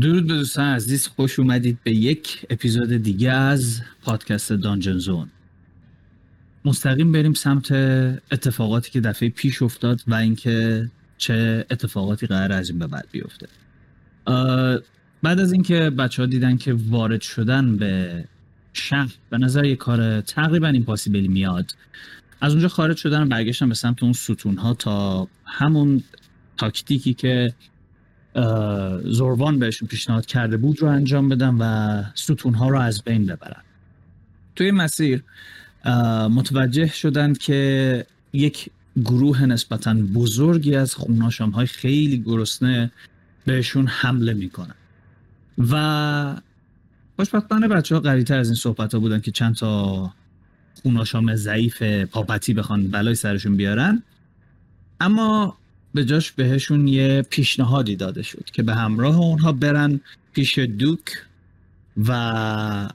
درود به دوستان عزیز خوش اومدید به یک اپیزود دیگه از پادکست دانجن زون. مستقیم بریم سمت اتفاقاتی که دفعه پیش افتاد و اینکه چه اتفاقاتی قرار از این به بعد بیفته. بعد از اینکه بچه ها دیدن که وارد شدن به شهر به نظر یه کار تقریبا این میاد. از اونجا خارج شدن و برگشتن به سمت اون ستون ها تا همون تاکتیکی که زوروان بهشون پیشنهاد کرده بود رو انجام بدن و ستون ها رو از بین ببرن. توی مسیر متوجه شدند که یک گروه نسبتا بزرگی از خوناشام های خیلی گرسنه بهشون حمله می‌کنن. و خوشبختانه بچه ها قریتر از این صحبت ها بودن که چند تا خوناشام ضعیف پاپتی بخوان بلای سرشون بیارن. اما به جاش بهشون یه پیشنهادی داده شد که به همراه اونها برن پیش دوک و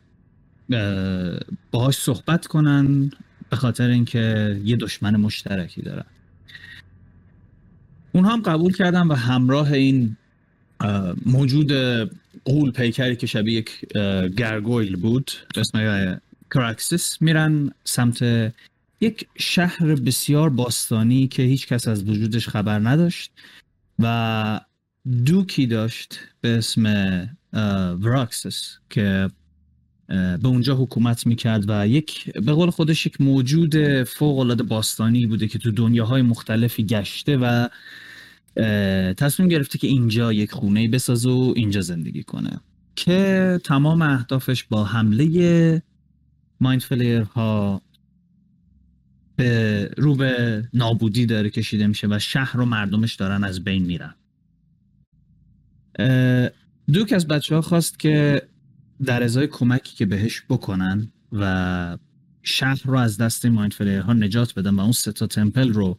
باهاش صحبت کنن به خاطر اینکه یه دشمن مشترکی دارن. اونها هم قبول کردن و همراه این موجود قول پیکری که شبیه یک گرگویل بود اسم کراکسیس میرن سمت یک شهر بسیار باستانی که هیچ کس از وجودش خبر نداشت و دوکی داشت به اسم وراکسس که به اونجا حکومت می‌کرد و یک به قول خودش یک موجود فوق العاده باستانی بوده که تو دنیاهای مختلفی گشته و تصمیم گرفته که اینجا یک خونه بسازه و اینجا زندگی کنه. که تمام اهدافش با حمله مایند فلیر ها به رو به نابودی داره کشیده میشه و شهر و مردمش دارن از بین میرن. دوک از بچه ها خواست که در ازای کمکی که بهش بکنن و شهر رو از دست مایند ها نجات بدن و اون ستا تمپل رو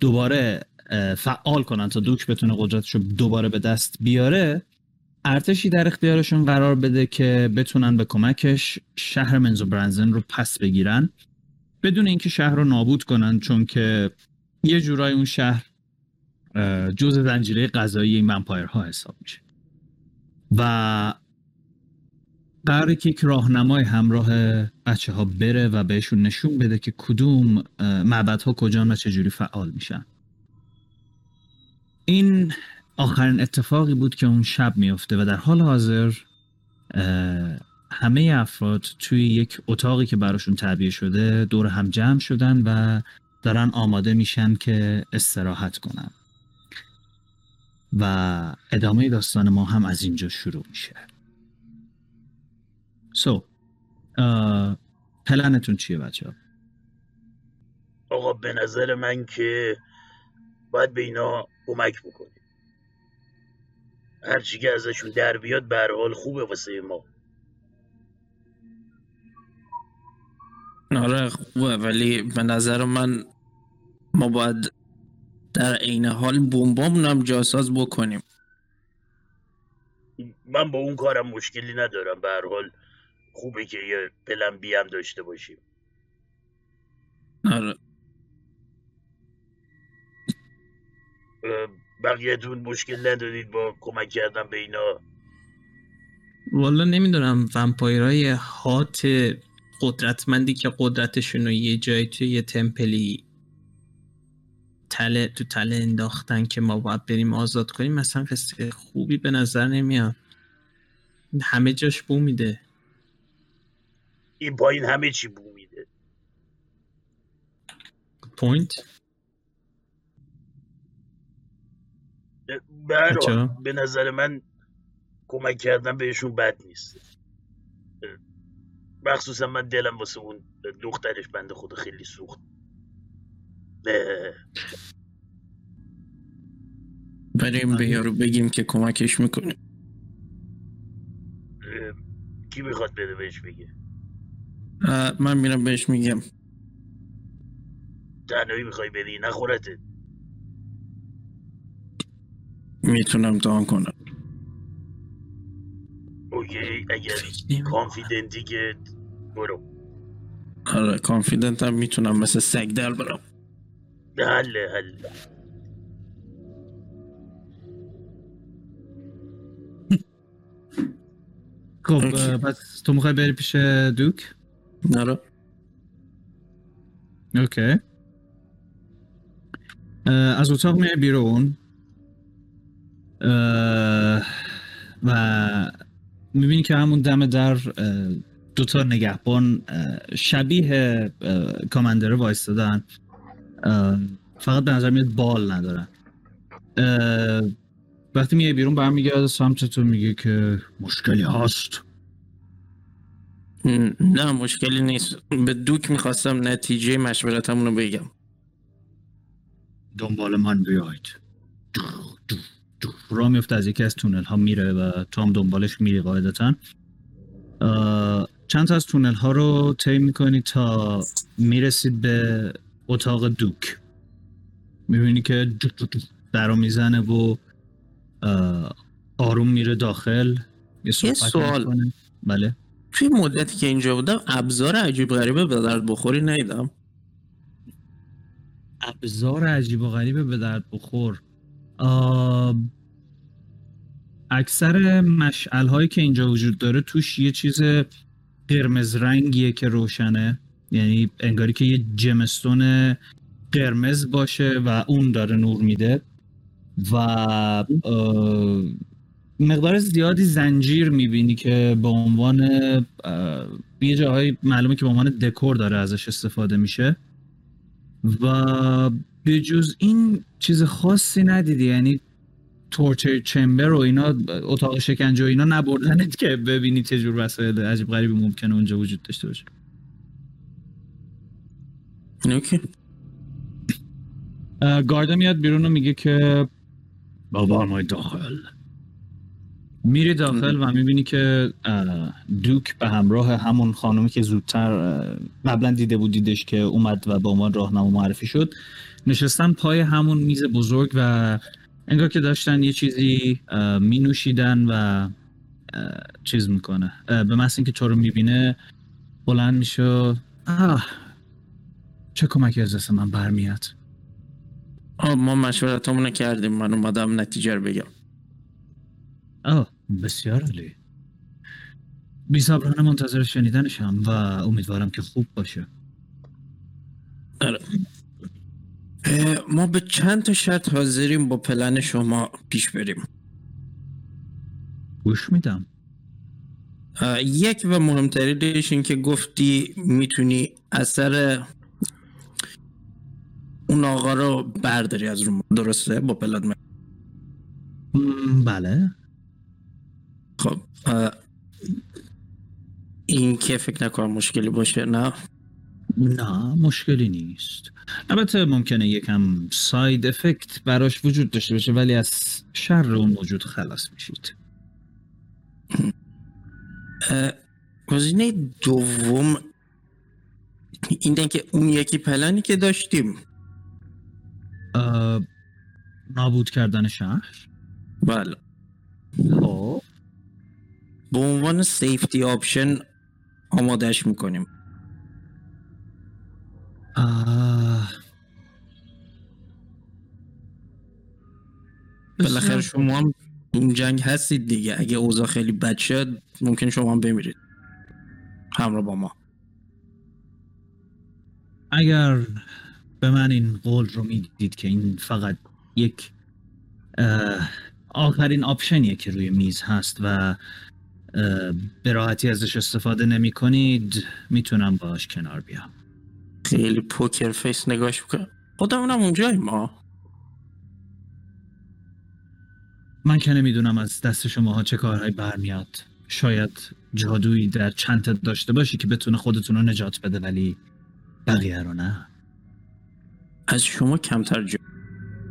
دوباره فعال کنن تا دوک بتونه قدرتش رو دوباره به دست بیاره ارتشی در اختیارشون قرار بده که بتونن به کمکش شهر منزو برنزن رو پس بگیرن. بدون اینکه شهر رو نابود کنن چون که یه جورای اون شهر جز زنجیره غذایی این ها حساب میشه. و قراره که یک راهنمای همراه بچه ها بره و بهشون نشون بده که کدوم معبد ها کجا و چجوری فعال میشن. این آخرین اتفاقی بود که اون شب میفته و در حال حاضر همه افراد توی یک اتاقی که براشون تعبیه شده دور هم جمع شدن و دارن آماده میشن که استراحت کنن. و ادامه داستان ما هم از اینجا شروع میشه. سو so, پلنتون چیه بچه آقا به نظر من که باید به اینا کمک بکنیم. هرچی که ازشون در بیاد به حال خوبه واسه ما. آره خوبه. ولی به نظر من ما باید در عین حال بمبامون هم جاساز بکنیم. من با اون کارم مشکلی ندارم. به حال خوبه که یه پلن بی هم داشته باشیم. آره. بقیهتون مشکل ندارید با کمک کردن به اینا؟ والا نمی‌دونم ومپایرهای هات قدرتمندی که قدرتشون رو یه جایی توی یه تمپلی تله تو تله انداختن که ما باید بریم آزاد کنیم مثلا قصه خوبی به نظر نمیاد. همه جاش بو میده. این پایین همه چی بو میده. پوینت؟ به نظر من کمک کردن بهشون بد نیست. مخصوصا من دلم واسه اون دخترش بنده خود خیلی سوخت. بریم به یارو بگیم که کمکش می‌کنه. کی می‌خواد بده بهش بگه؟ من میرم بهش میگم. تنهایی می‌خوای بدی نخورته. می‌تونم دان کنم. اوکی اگر کانفیدنتی که برو. آره کانفیدنت هم می‌تونم مثل سگ در برم. حله حله خب اوکی. پس تو می‌خوای بری پیش دوک؟ نرو اوکی. اه، از اتاق میای بیرون. و می‌بینی که همون دم در اه، دوتا نگهبان شبیه کامندر وایستادن. فقط به نظر میاد بال ندارن. وقتی میای بیرون برمیگرده سمت تو میگه که مشکلی هست. نه مشکلی نیست. به دوک می‌خواستم نتیجه مشورتمون رو بگم. دنبال من بیاید. را میفته از یکی از تونل ها میره و تو هم دنبالش میری قاعدتا. چند تا از تونل ها رو طی می‌کنی تا می‌رسید به اتاق دوک. می‌بینی که در می‌زنه و آروم میره داخل. یه سوال. بله. توی مدتی که اینجا بودم ابزار عجیب غریبه به درد بخوری ندیدم. ابزار عجیب و غریبه به درد بخور. آه، اکثر مشعل هایی که اینجا وجود داره توش یه چیز قرمز رنگیه که روشنه. یعنی انگاری که یه جمستون قرمز باشه و اون داره نور میده. و مقدار زیادی زنجیر می‌بینی که به عنوان یه جاهای معلومه که به عنوان دکور داره ازش استفاده میشه. و به جز این چیز خاصی ندیدی. یعنی تورچر چمبر و اینا اتاق شکنجه و اینا نبردنت که ببینی چه جور وسایل عجیب غریبی ممکنه اونجا وجود داشته باشه. اوکی. اه، گاردا میاد بیرون و میگه که بابا داخل. میری داخل و می‌بینی که دوک به همراه همون خانومی که زودتر قبلا دیده بودیدش که اومد و به عنوان راهنما معرفی شد. نشستن پای همون میز بزرگ و انگار که داشتن یه چیزی می نوشیدن و چیز می‌کنه. به محض اینکه تو رو می‌بینه بلند میشه آه چه کمکی از دست من برمیاد. ما مشورتمون کردیم. من اومدم نتیجه رو بگم. آه بسیار عالی. بی صبرانه منتظر شنیدنشم و امیدوارم که خوب باشه آره. اه، ما به چند تا شرط حاضریم با پلن شما پیش بریم. گوش میدم. یک و مهمترینش این که گفتی می‌تونی اثر اون آقا رو برداری از رو. درسته؟ با پلن بله. خب این که فکر نکنم مشکلی باشه نه؟ نه مشکلی نیست. البته ممکنه یکم ساید افکت براش وجود داشته باشه ولی از شر اون موجود خلاص میشید. گزینه دوم اینه که اون یکی پلنی که داشتیم. نابود کردن شهر؟ بله. خب. به عنوان safety option آمادش می‌کنیم. آه، بالاخره شما هم اون جنگ هستید دیگه. اگه اوضاع خیلی بد شد ممکن شما هم بمیرید. همراه با ما. اگر به من این قول رو می‌دید که این فقط یک آخرین option یه که روی میز هست و به راحتی ازش استفاده نمی کنید می‌تونم باش کنار بیام. خیلی poker face نگاش می‌کنم خودمونم اونجاییم ما من که نمی‌دونم از دست شماها چه کارهایی برمیاد. شاید جادویی در چنتت داشته باشی که بتونه خودتون رو نجات بده ولی بقیه رو نه. از شما کمتر جو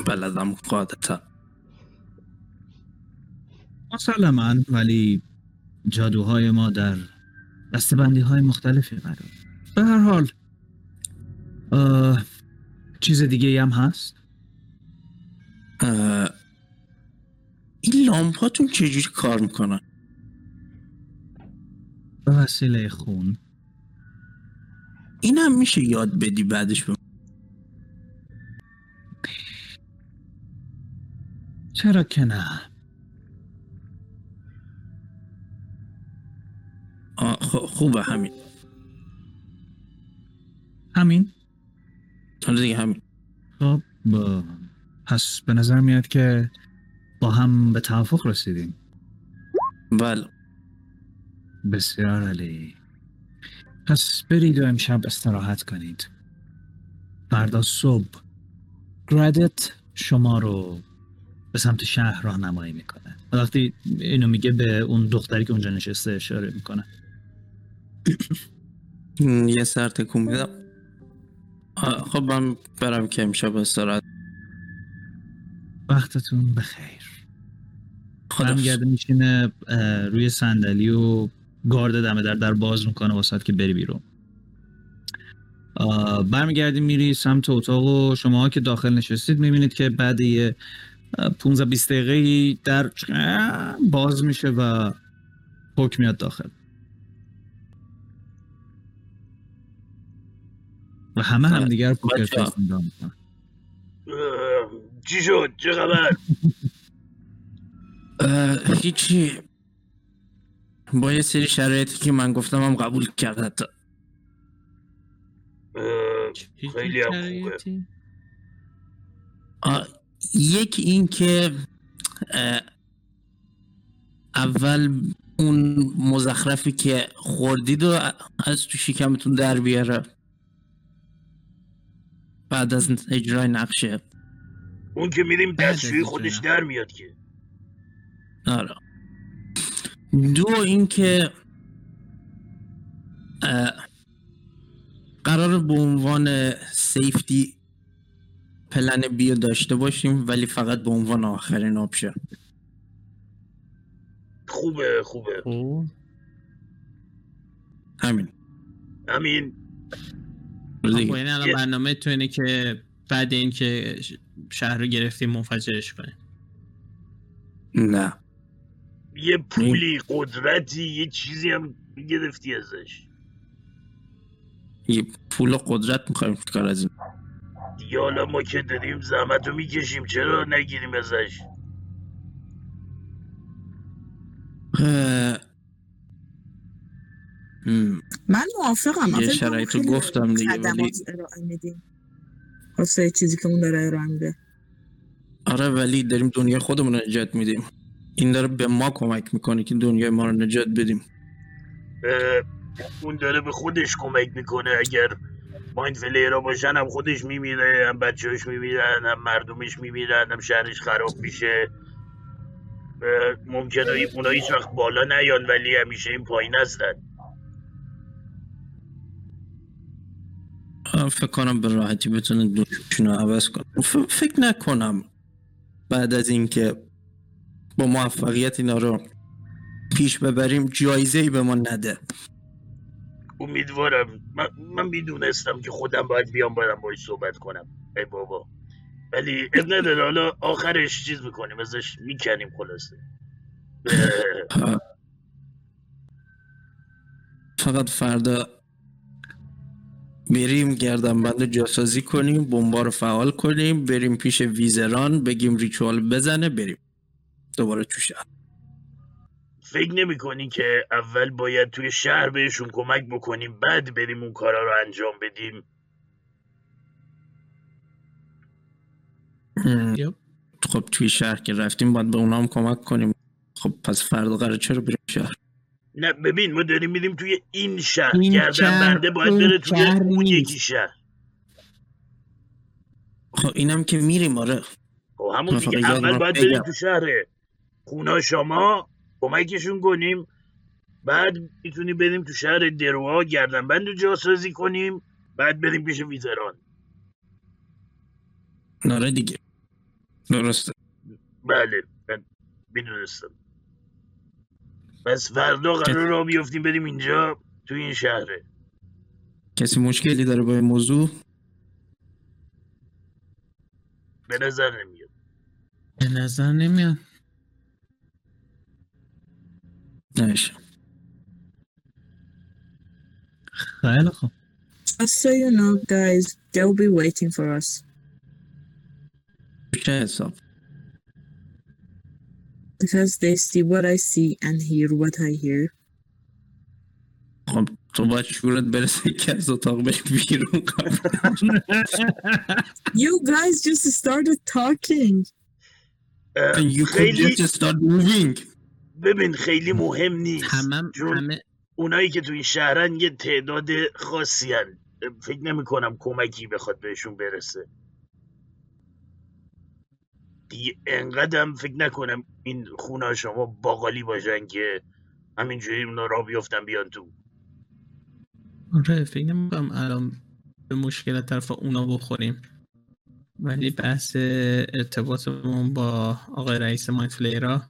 بلدم قاعدتا مسلما ولی جادوهای ما در دستبندی های مختلفی قرار. به هر حال چیز دیگه هم هست؟ این لامپاتون چجوری کار می‌کنن به وسیله خون. این هم میشه یاد بدی بعدش به چرا که نه؟ آه، خ- خوبه همین. همین؟ آره دیگه همین. خب. پس به نظر میاد که با هم به توافق رسیدیم. بله. بسیار عالی. پس برید و امشب استراحت کنید. فردا صبح. گردت شما رو به سمت شهر راهنمایی می‌کنه. وقتی اینو میگه به اون دختری که اونجا نشسته اشاره می‌کنه. یه سر تکون میدم. خب من برم که امشب استراحت. وقتتون بخیر. خدا برمیگرده میشینه روی صندلی و گارد دم در در باز می‌کنه واسه که بری بیرون. برمیگردی میری سمت اتاق و شما که داخل نشستید می‌بینید که بعد یه 15 20 دقیقه در باز میشه و پوک میاد داخل. و همه هم دیگر پوکر. فیس نگاه می‌کنن چی شد چه خبر اه، هیچی. با یه سری شرایطی که من گفتم هم قبول کرد حتی اه، خیلی هم خوبه. یک این که اول اون مزخرفی که خوردید و از تو شکمتون در بیاره. بعد از اجرای نقشه اون که میریم دستشویی. خودش در میاد که. آره. دو اینکه قرار به عنوان safety plan B و داشته باشیم ولی فقط به عنوان آخرین option خوبه خوبه. خب. همین. همین. این الان یه- برنامه تو اینه که بعد اینکه ش- شهر رو گرفتیم منفجرش کنیم. نه. یه پولی قدرتی یه چیزی هم گرفتی ازش. یه پول و قدرت می‌خوایم کار از این. دیگه حالا ما که داریم زحمت رو می‌کشیم چرا نگیریم ازش؟ من موافقم. یه آخه شرایط گفتم دیگه، ولی- واسه چیزی که اون داره ارائه میده. آره ولی داریم دنیا خودمون رو نجات میدیم. این داره به ما کمک می‌کنه که دنیای ما رو نجات بدیم. اون داره به خودش کمک می‌کنه. اگر مایند فلیرا باشن هم خودش میمیره هم بچه‌هاش میمیرن هم مردمش میمیرن هم شهرش خراب میشه. ممکنه اونا هیچ وقت بالا نیان ولی همیشه این پایین هستن. آه، فکر کنم به راحتی بتونه رو عوض کنه ف- فکر نکنم بعد از اینکه با موفقیت اینا رو پیش ببریم جایزه ای به ما نده. امیدوارم. من, من می‌دونستم که خودم باید بیام برم باش صحبت کنم. ای بابا. ولی اب نداره حالا آخرش چیز می‌کنیم ازش می‌کنیم خلاصه. فقط فردا بریم گردن بند جاسازی کنیم بمبا رو فعال کنیم بریم پیش ویزران بگیم ریچوال بزنه بریم. دوباره تو شهر فکر نمی کنی که اول باید توی شهر بهشون کمک بکنیم بعد بریم اون کارا رو انجام بدیم. خب توی شهر که رفتیم باید به اونا هم کمک کنیم. خب پس فردا قرار چرا بریم شهر؟ نه ببین ما داریم میریم توی این شهر این گردن شهر، بنده باید بره توی شهر اون نیست. یکی شهر خب اینم که میریم آره خب همون دیگه فقط اول یادم باید بگم. بریم تو شهره خونا شما کمکشون کنیم بعد می‌تونی بریم تو شهر دروا گردن بند رو جاسازی کنیم بعد بریم پیش ویزران آره دیگه درسته بله من می‌دونستم پس فردا قرار را بیفتیم بریم اینجا تو این شهره. کسی مشکلی داره با این موضوع؟ به نظر نمیاد. به نظر نمیاد. نشه خیلی خوب. Just so you know guys they'll be waiting for us. چه حساب؟ Because they see what I see and hear what I hear. خب تو باید شورت برسه که از اتاق بری بیرون. You guys just started talking. اه، You could خیلی just start moving. ببین خیلی مهم نیست. همه چون همه اونایی که تو این شهرن یه تعداد خاصی هن. فکر نمی کنم کمکی بخواد بهشون برسه. دیگه انقدرم فکر نکنم این خونه شما باقالی باشن که همینجوری اونا را بیفتن بیان تو. آره فکر نمی‌کنم الان به مشکل طرف اونا بخوریم. ولی بحث ارتباطمون با آقای رئیس مایند فلیرا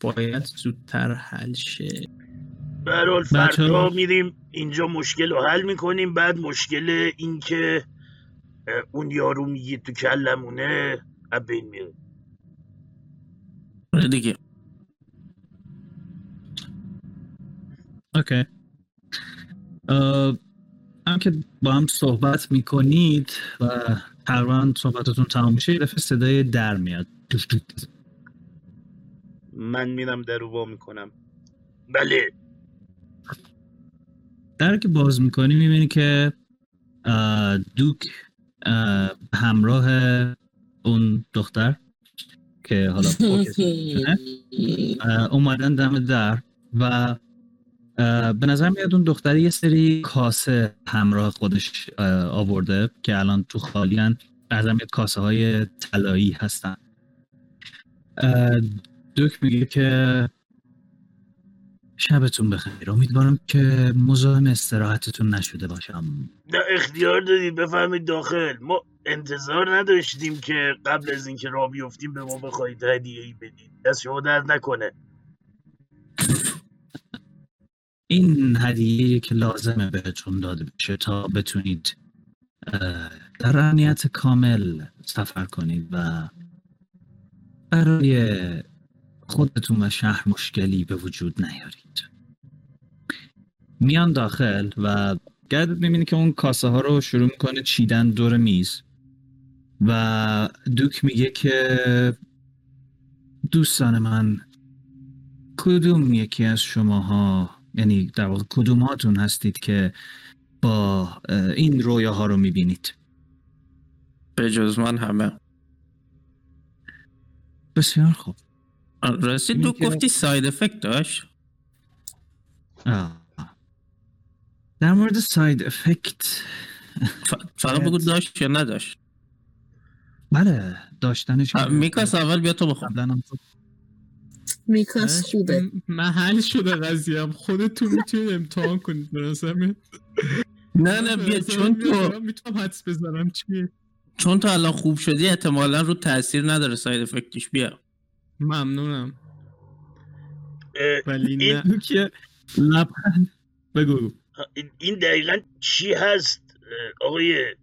باید زودتر حل شه. به هر حال بچه‌ها- فردا میریم اینجا مشکل رو حل می‌کنیم بعد مشکل این که اه، اون یارو میگی تو کلمونه از بین میره. آره دیگه. اوکی. اه، هم که با هم صحبت می‌کنید و تقریبا صحبتتون تمام میشه یه دفعه صدای در میاد. من میرم در رو وا می‌کنم. بله. در که باز می‌کنی می‌بینی که اه، دوک اه، همراه اون دختر که حالا اومدن دم در و به نظر میاد اون دختر یه سری کاسه همراه خودش آورده که الان تو خالیان از میاد کاسه های طلایی هستن. دوک میگه که شبتون بخیر. امیدوارم که مزاحم استراحتتون نشده باشم. نه اختیار دارید بفهمید داخل. ما انتظار نداشتیم که قبل از اینکه راه بیفتیم به ما بخواید هدیه ای بدید. دست شما درد نکنه. این هدیه که لازمه بهتون داده بشه تا بتونید در امنیت کامل سفر کنید و برای خودتون و شهر مشکلی به وجود نیارید. میان داخل و گرد می‌بینی که اون کاسه ها رو شروع می‌کنه چیدن دور میز. و دوک میگه که دوستان من کدوم یکی از شماها یعنی در واقع کدوماتون هستید که با این رویاها رو می‌بینید؟ به جز من همه. بسیار خوب. راستی تو گفتی side effect داشت؟ آه. در مورد side effect فقط بگو داشت یا نداشت. بله داشتنش میکاس اول بیا تو گفت. میکاس خوبه. م- محل شده قضیه خودتون می‌تونید امتحان کنید نظرم نه نه بیا چون تو می‌تونم حدس بزنم چیه چون تو الان خوب شدی احتمالا رو تاثیر نداره ساید افکتش. بیا. ممنونم. ولی نه. یه لبخند. بگو این- دقیقا چی هست؟ آقای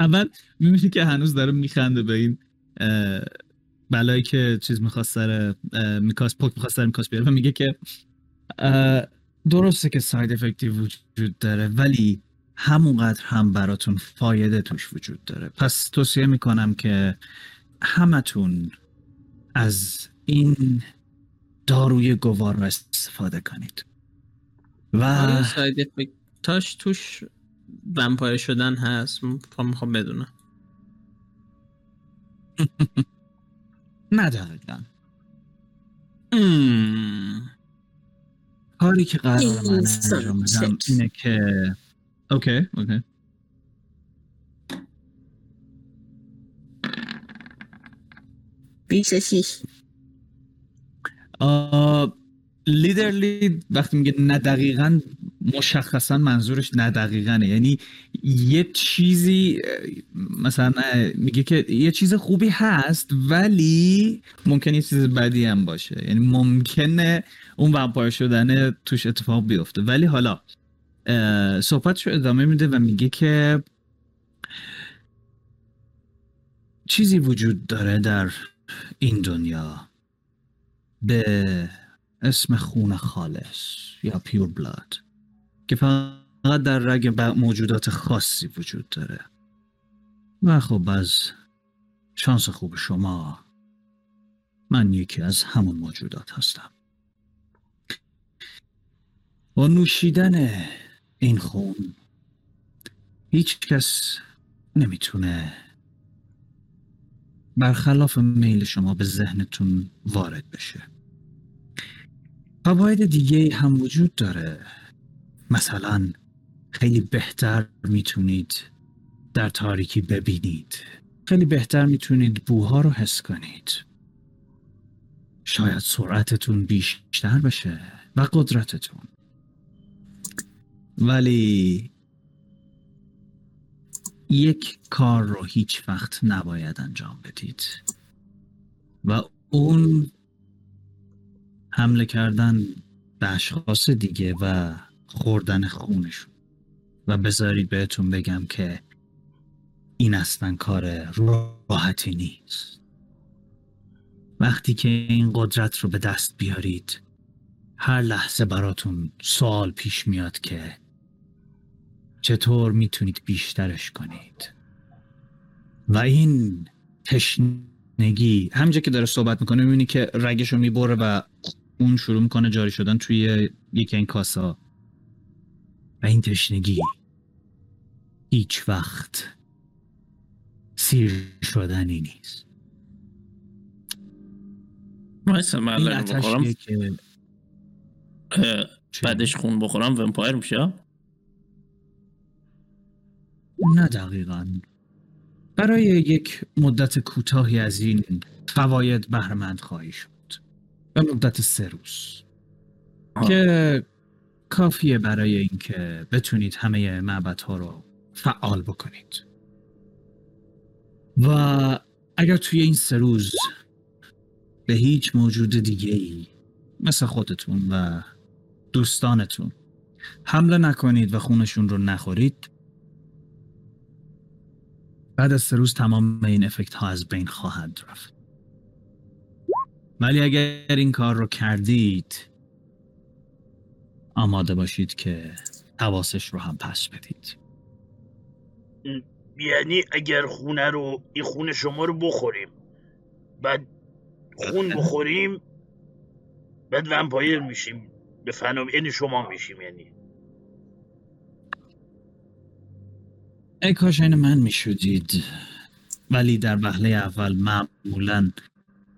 اول می‌بینی که هنوز داره میخنده به این بلایی که چیز می‌خواست سر میکاس پوک می‌خواست سر میکاس بیاره و میگه که درسته که side effectی وجود داره ولی همونقدر هم براتون فایده توش وجود داره. پس توصیه می‌کنم که همتون از این داروی گوارا استفاده کنید. و آیا side effectاش توش vampire شدن هست می‌خوام می‌خوام بدونم نه دقیقا. کاری که قرار من انجام بدم. اینه که اوکی اوکی بیش از شیش لیدرلی وقتی میگه نه دقیقا مشخصا منظورش نه دقیقانه. یعنی یه چیزی مثلا میگه که یه چیز خوبی هست ولی ممکن یه چیز بدی هم باشه. یعنی ممکنه اون ومپایر شدن توش اتفاق بیفته. ولی حالا اه، صحبتشو ادامه میده و میگه که چیزی وجود داره در این دنیا به اسم خون خالص یا پیور بلاد که فقط در رگ موجودات خاصی وجود داره. و خب از شانس خوب شما من یکی از همون موجودات هستم. با نوشیدن این خون هیچ کس نمی‌تونه برخلاف میل شما به ذهنتون وارد بشه. فواید دیگه هم وجود داره. مثلا خیلی بهتر می‌تونید در تاریکی ببینید. خیلی بهتر می‌تونید بوها رو حس کنید. شاید سرعتتون بیشتر بشه و قدرتتون. ولی یک کار رو هیچ وقت نباید انجام بدید. و اون حمله کردن به اشخاص دیگه و خوردن خونشون. و بذارید بهتون بگم که این اصلا کار راحتی نیست. وقتی که این قدرت رو به دست بیارید هر لحظه براتون سوال پیش میاد که چطور می‌تونید بیشترش کنید. و این تشنگی همینجا که داره صحبت می‌کنه می‌بینی که رگش رو می‌بره و اون شروع می‌کنه جاری شدن توی یکی این کاسا. و این تشنگی هیچ وقت سیر شدنی نیست. این که بعدش خون بخورم ومپایر میشه؟ نه دقیقا. برای یک مدت کوتاهی از این فواید بهرمند خواهی شد. به مدت سه روز. آه. که کافیه برای اینکه بتونید همه معبدها رو فعال بکنید. و اگر توی این سه روز به هیچ موجود دیگه ای مثل خودتون و دوستانتون حمله نکنید و خونشون رو نخورید بعد از سه روز تمام این افکت ها از بین خواهد رفت. ولی اگر این کار رو کردید آماده باشید که حواسش رو هم پس بدید. یعنی اگر خونه رو این خون شما رو بخوریم. بعد خون بخوریم بعد ومپایر میشیم. به یعنی شما میشیم یعنی. ای کاش این من می شدید ولی در وهله اول معمولا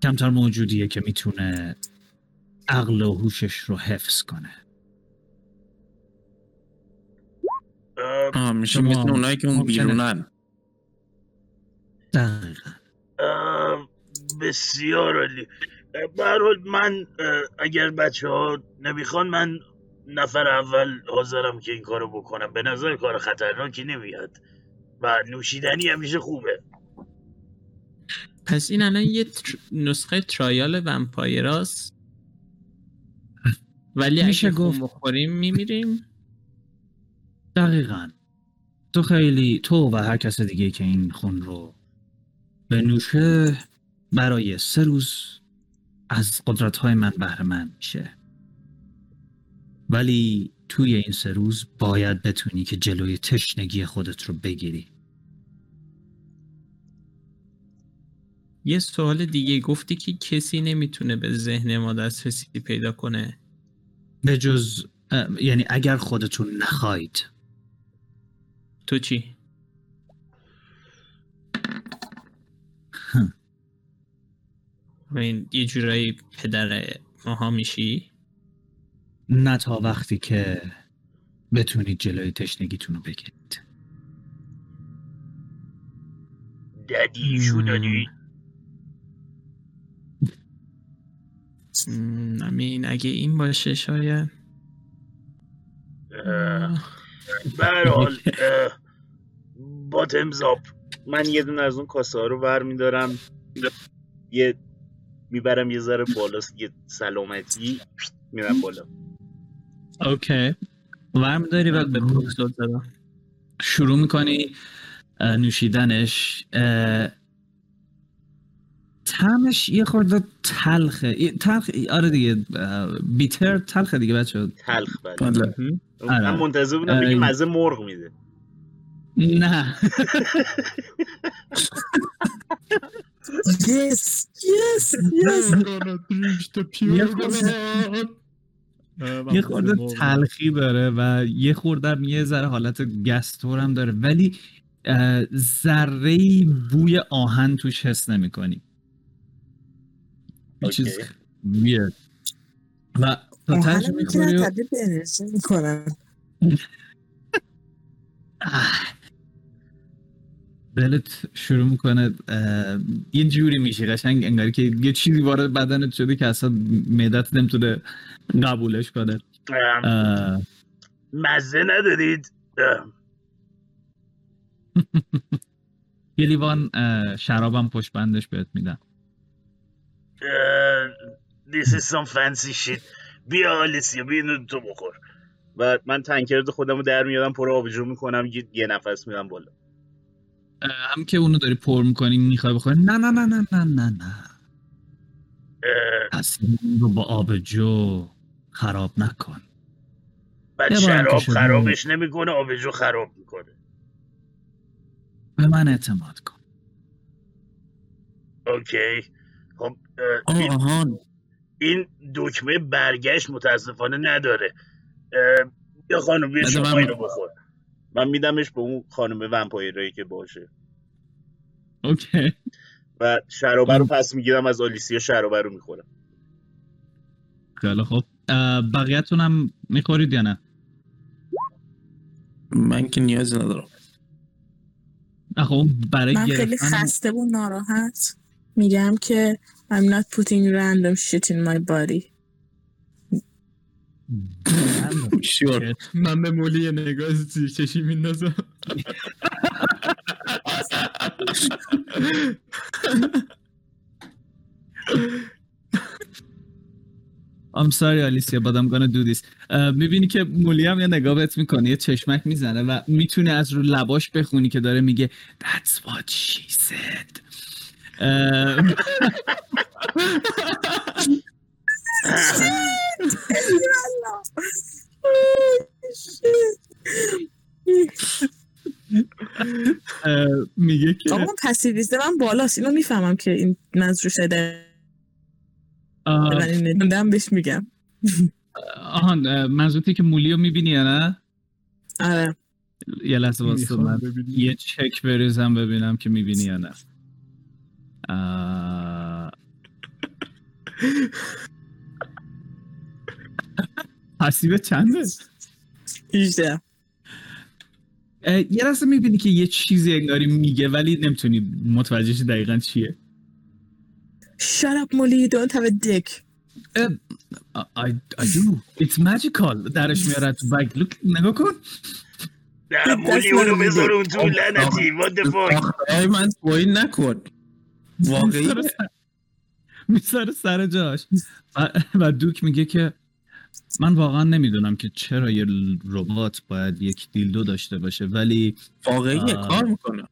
کمتر موجودیه که می‌تونه عقل و هوشش رو حفظ کنه. آه میشه مثل اونایی که اون بیرونن. دقیقا. بسیار عالی. اه، به هر حال من اگر بچه ها نمی‌خوان من نفر اول حاضرم که این کارو بکنم. به نظر کار خطرناکی نمیاد. و نوشیدنی همیشه خوبه. پس این الان یه تر... نسخه ترایال ومپایراست. ولی میشه اگه خون گفت. بخوریم میمیریم. دقیقا. تو خیلی تو و هر کس دیگه که این خون رو به نوشه برای سه روز از قدرت های من بهره مند میشه. ولی توی این سه روز باید بتونی که جلوی تشنگی خودت رو بگیری. یه سوال دیگه گفتی که کسی نمی‌تونه به ذهن ما دسترسی پیدا کنه. به جز یعنی اگر خودتون نخواید تو چی؟ این یه جورایی پدر ماها میشی؟ نه تا وقتی که بتونید جلوی تشنگیتون رو بگیرید. ددی مم، امین اگه این باشه شاید. اه، به هر حال اه، با تمزاب من یه دونه از اون کاسه ها رو ور میدارم یه می‌برم یه ذره بالا یه سلامتی میرم بالا. اوکی ورم داری و به پروکسل زدم. شروع می‌کنی نوشیدنش طعمش یه خورده تلخه. تلخ آره دیگه بیتر تلخه دیگه بچه تلخ بله. آره. من منتظر بودم بگی مزه مرغ میده. نه. Yes, yes, yes. یه خورده- یه خورده تلخی داره و یه خورده هم یه ذره حالت گستور هم داره. ولی ذره بوی آهن توش حس نمی کنی اوکی. weird. و تا تج آهنم می‌تونن می‌خوری تبدیل به انرژی می‌کنن. دلت شروع می‌کنه یه جوری میشه قشنگ انگاری که یه چیزی وارد بدنت شده که اصلا معدت نمی‌تونه قبولش کنه. مزه ندارید؟ یه لیوان شرابم پشت بندش بهت میدم. This is some fancy shit. بیا آلیسیا بیا اینو تو بخور. و من تنکرد خودم رو در میارم پر آبجو می‌کنم یه, نفس میدم بالا. هم که اونو داری پر می‌کنی می‌خوای بخوری؟ نه نه نه نه نه نه نه. اون رو با آبجو خراب نکن. بعد شراب. خرابش نمی‌کنه آبجو خراب می‌کنه. به من اعتماد کن. اوکی. این, این دکمه برگشت متاسفانه نداره. اه، بیا خانم بیا شما من- اینو بخور. من میدمش به اون خانم ومپایرایی که باشه. اوکی. و شرابه رو پس می‌گیرم از آلیسیا شرابه رو می‌خورم. خیلی خوب. اه، بقیه‌تونم می‌خورید یا نه؟ من که نیازی ندارم. اون برای من خیلی خسته و ناراحت میگم که I'm not putting random shit in my body. شور من به مولی یه نگاه زیر چشی میندازم. I'm sorry Alicia but I'm gonna do this. می‌بینی که مولی هم یه نگاه بهت می‌کنه یه چشمک می‌زنه و می‌تونی از رو لباش بخونی که داره میگه That's what she said. میگه که آقا پسیویزده من بالاست. اینو می‌فهمم که این منظور شده. من بهش میگم. آهان منظورتی که مولی رو می‌بینی یا نه؟ آره. یه لحظه واسه من. یه چک بریزم ببینم که می‌بینی یا نه. آه... پسیو چنده؟ 18 اه، یه لحظه می‌بینی که یه چیزی انگاری میگه ولی نمی‌تونی متوجه شی دقیقا چیه. Shut up Molly you don't have a dick. I, I do It's magical. درش میاره تو بگ Look نگاه کن. نه مولی اونو بذار اون تو لعنتی. What the fuck من توهین نکن. واقعی؟ می‌ذاره سر- جاش. و, و دوک میگه که من واقعا نمی‌دونم که چرا یه ربات باید یک دیلدو داشته باشه ولی واقعیه آه. کار می‌کنه.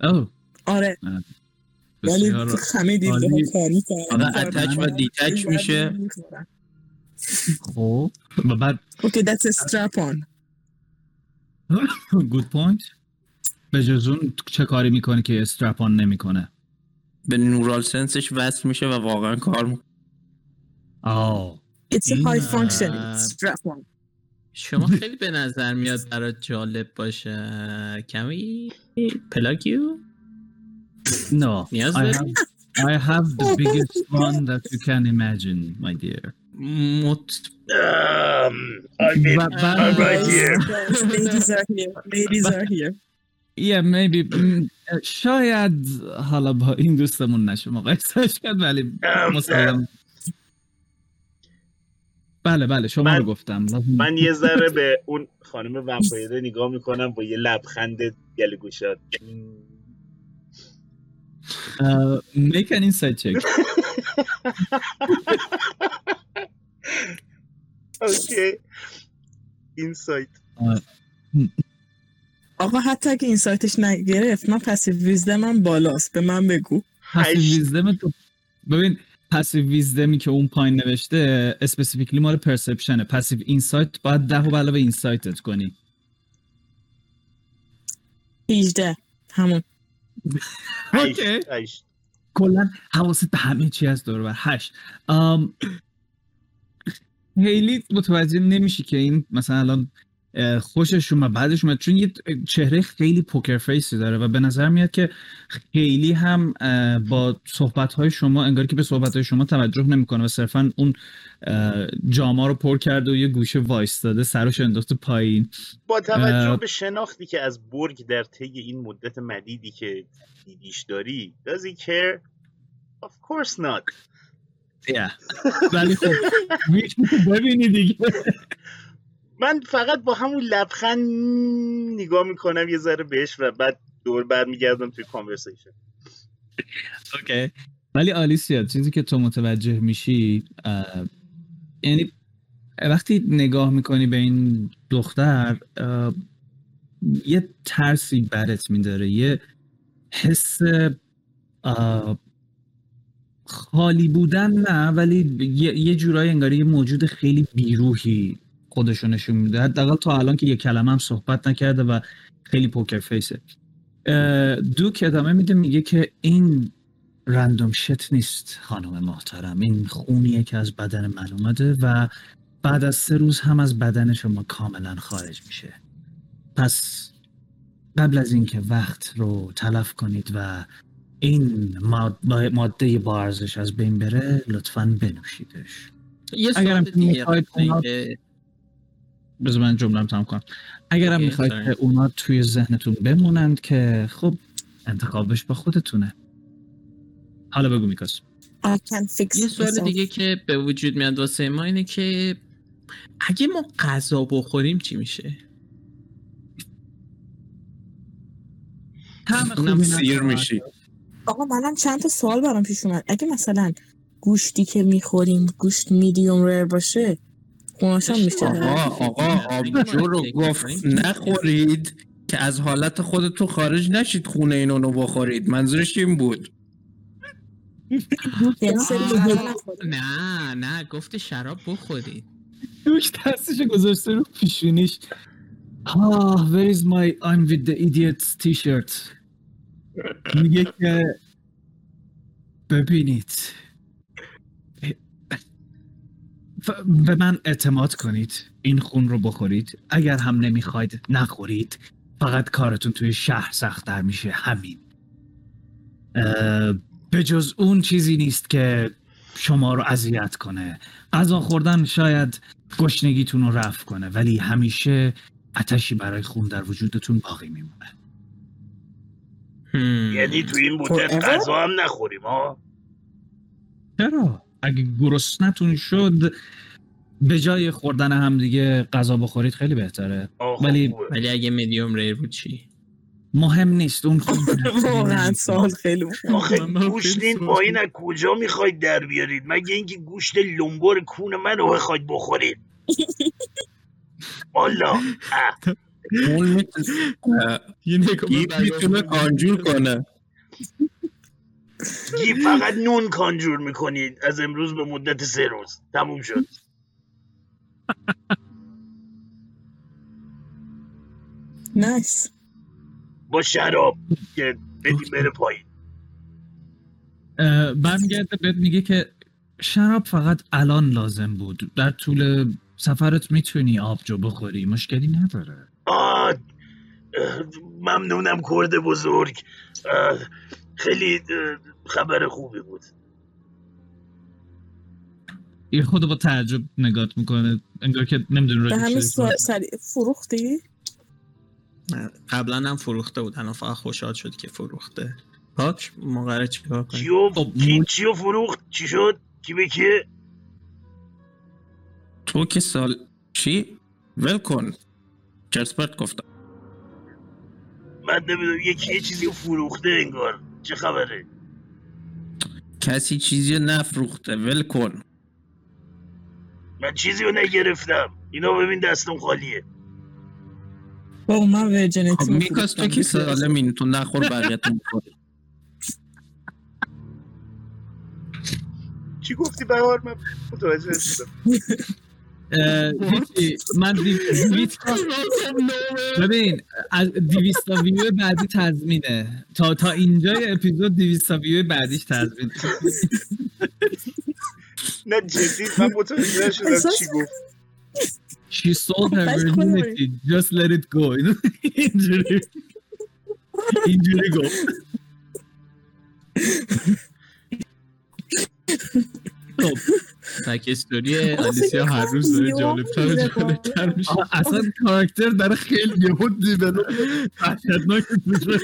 اوه. آره. ولی همه عالی. کار می‌کنن. آره attach و detach میشه. خوب و بعد okay that's a strap on. good point به جز اون چه کاری می‌کنه که strap on نمی‌کنه؟ به neural senseش وصل میشه و واقعا کار می‌کنه. آه it's a این، high function. اه، strap on شما خیلی به نظر میاد برات جالب باشه. کمی پلاگیو no. نیاز I have, I have the biggest one that you can imagine my dear. مت... Um, I mean, I'm right here. Ladies are here. Ladies are here. Yeah, maybe. م، شاید حالا با این دوستمون نشه مقایسش کرد ولی ام، مسلم. بله بله شما من- رو گفتم. من یه ذره به اون خانم vampireه نگاه می‌کنم با یه لبخند گل گشاد Uh, make an insight check. okay insight آقا حتی اگه insightش نگرفت من passive wisdom من بالاست. به من بگو. passive. wisdom تو ببین passive wisdomی که اون پایین نوشته specifically مال perceptionه passive insight باید ده به علاوه insightت کنی. 18 همون. okay. هشت. کلا حواست به همه چی از دور بر. هشت. ام، خیلی متوجه نمیشی که این مثلا الان خوشش اومد. بعدش اومد. چون یه چهره خیلی poker faceی داره و به نظر میاد که خیلی هم با صحبت های شما انگار که به صحبت های شما توجه نمی‌کنه و صرفا اون جاما رو پر کرده و یه گوشه وایستاده سرش انداخته پایین. با توجه. به شناختی که از برگ در طی این مدت مدیدی که دیدیش داری does he care? Of course not. ولی خب ببینی دیگه. من فقط با همون لبخند نگاه می‌کنم یه ذره بهش و بعد دور برمیگردم توی کانورسیشن اوکی. ولی آلیسیا چیزی که تو متوجه میشی یعنی وقتی نگاه می‌کنی به این دختر یه ترسی برت میداره یه حس خالی بودن نه ولی یه, یه جورایی انگاری یه موجود خیلی بیروحی خودشو نشون میده. حداقل تا الان که یه کلمه هم صحبت نکرده و خیلی پوکر فیسه. اه، دوک ادامه میده میگه که این رندوم شت نیست خانم محترم. این خونیه که از بدن من اومده و بعد از سه روز هم از بدن شما کاملا خارج میشه. پس قبل از اینکه وقت رو تلف کنید و این ماد- ماده با ارزش از بین بره لطفا بنوشیدش. یه اگرم سوال دیگه بذار من جملم تمام کنم اگرم می‌خواید. که اونا توی ذهنتون بمونند که خب انتخابش با خودتونه حالا بگو میکاس I can fix یه سوال. دیگه که به وجود میاد واسه ما اینه که اگه ما غذا بخوریم چی میشه؟ اونم سیر میشی آقا منم چند تا سوال برام پیش اومد اگه مثلا گوشتی که می‌خوریم گوشت میدیوم ریر باشه خوناشم میشه آقا آقا آبجو رو گفت نخورید که از حالت خودتون خارج نشید خونه اینو رو بخورید. منظورش این بود. نه نه گفت شراب بخورید. دوش دستش گذاشته رو پیشونیش. آه where is my I'm with the idiots t-shirt? میگه که ببینید. به من اعتماد کنید این خون رو بخورید. اگر هم نمی‌خواید نخورید. فقط کارتون توی شهر سختتر میشه همین. به جز اون چیزی نیست که شما رو اذیت کنه. غذا خوردن شاید گشنگیتون رو رفع کنه ولی همیشه آتشی برای خون در وجودتون باقی میمونه. یعنی تو این مدت Forever؟ غذا هم نخوریم ها چرا؟ اگه گرسنتون شد به جای خوردن هم دیگه غذا بخورید خیلی بهتره ولی-. ولی اگه میدیوم ریر بود چی؟ مهم نیست اون خون واقعا سوال خیلی. آخه گوشت این پایین از کجا می‌خواید در بیارید مگه اینکه گوشت لنگر کون من رو بخواید بخورید والا. اون می‌تونه کانجور کنه گی فقط نون کانجور می‌کنید از امروز به مدت سه روز. تموم شد. نایس با شراب که بدی بره پایین. اه، برمیگرده بهت میگه که شراب فقط الان لازم بود. در طول سفرت می‌تونی آبجو بخوری. مشکلی نداره. آه ممنونم کرد بزرگ. خیلی خبر خوبی بود. یه خود با تعجب نگات می‌کنه. انگار که نمی‌دونه به راجع همین فروختی؟ قبلا هم فروخته بود. الان فقط خوشحال شد که فروخته. پاک ما قراره چیکار کنیم چیو خب، کی چیو فروخت؟ چی شد؟ کی به کیه؟ تو که سال چی؟ ول کن. چرسپرت گفتم. من نمی‌دونم یکی یه چیزی رو فروخته انگار. چه خبره؟ کسی چیزی نفروخته ول کن. من چیزی رو نگرفتم. اینا ببین دستم خالیه. با من خب ورجنتی میکاس تو که سالمین تو نخور بقیه‌تون بخور چی گفتی؟ بهار من متوجه. من دی- دیویست ببین از دیویستا ویو بعدی تضمینه. تا تا اینجای اپیزود دیویستا ویو بعدیش تضمین نه جدی من متوجه احساس چی گفت؟ She sold her virginity. just let it go. اینجوری اینجوری گفت. خب. بک استوری آلیسیا هر روز داره جالبتر و جالبتر میشه. اصلا کاراکتر داره خیلی یهو دیولوپ وحشتناک میشه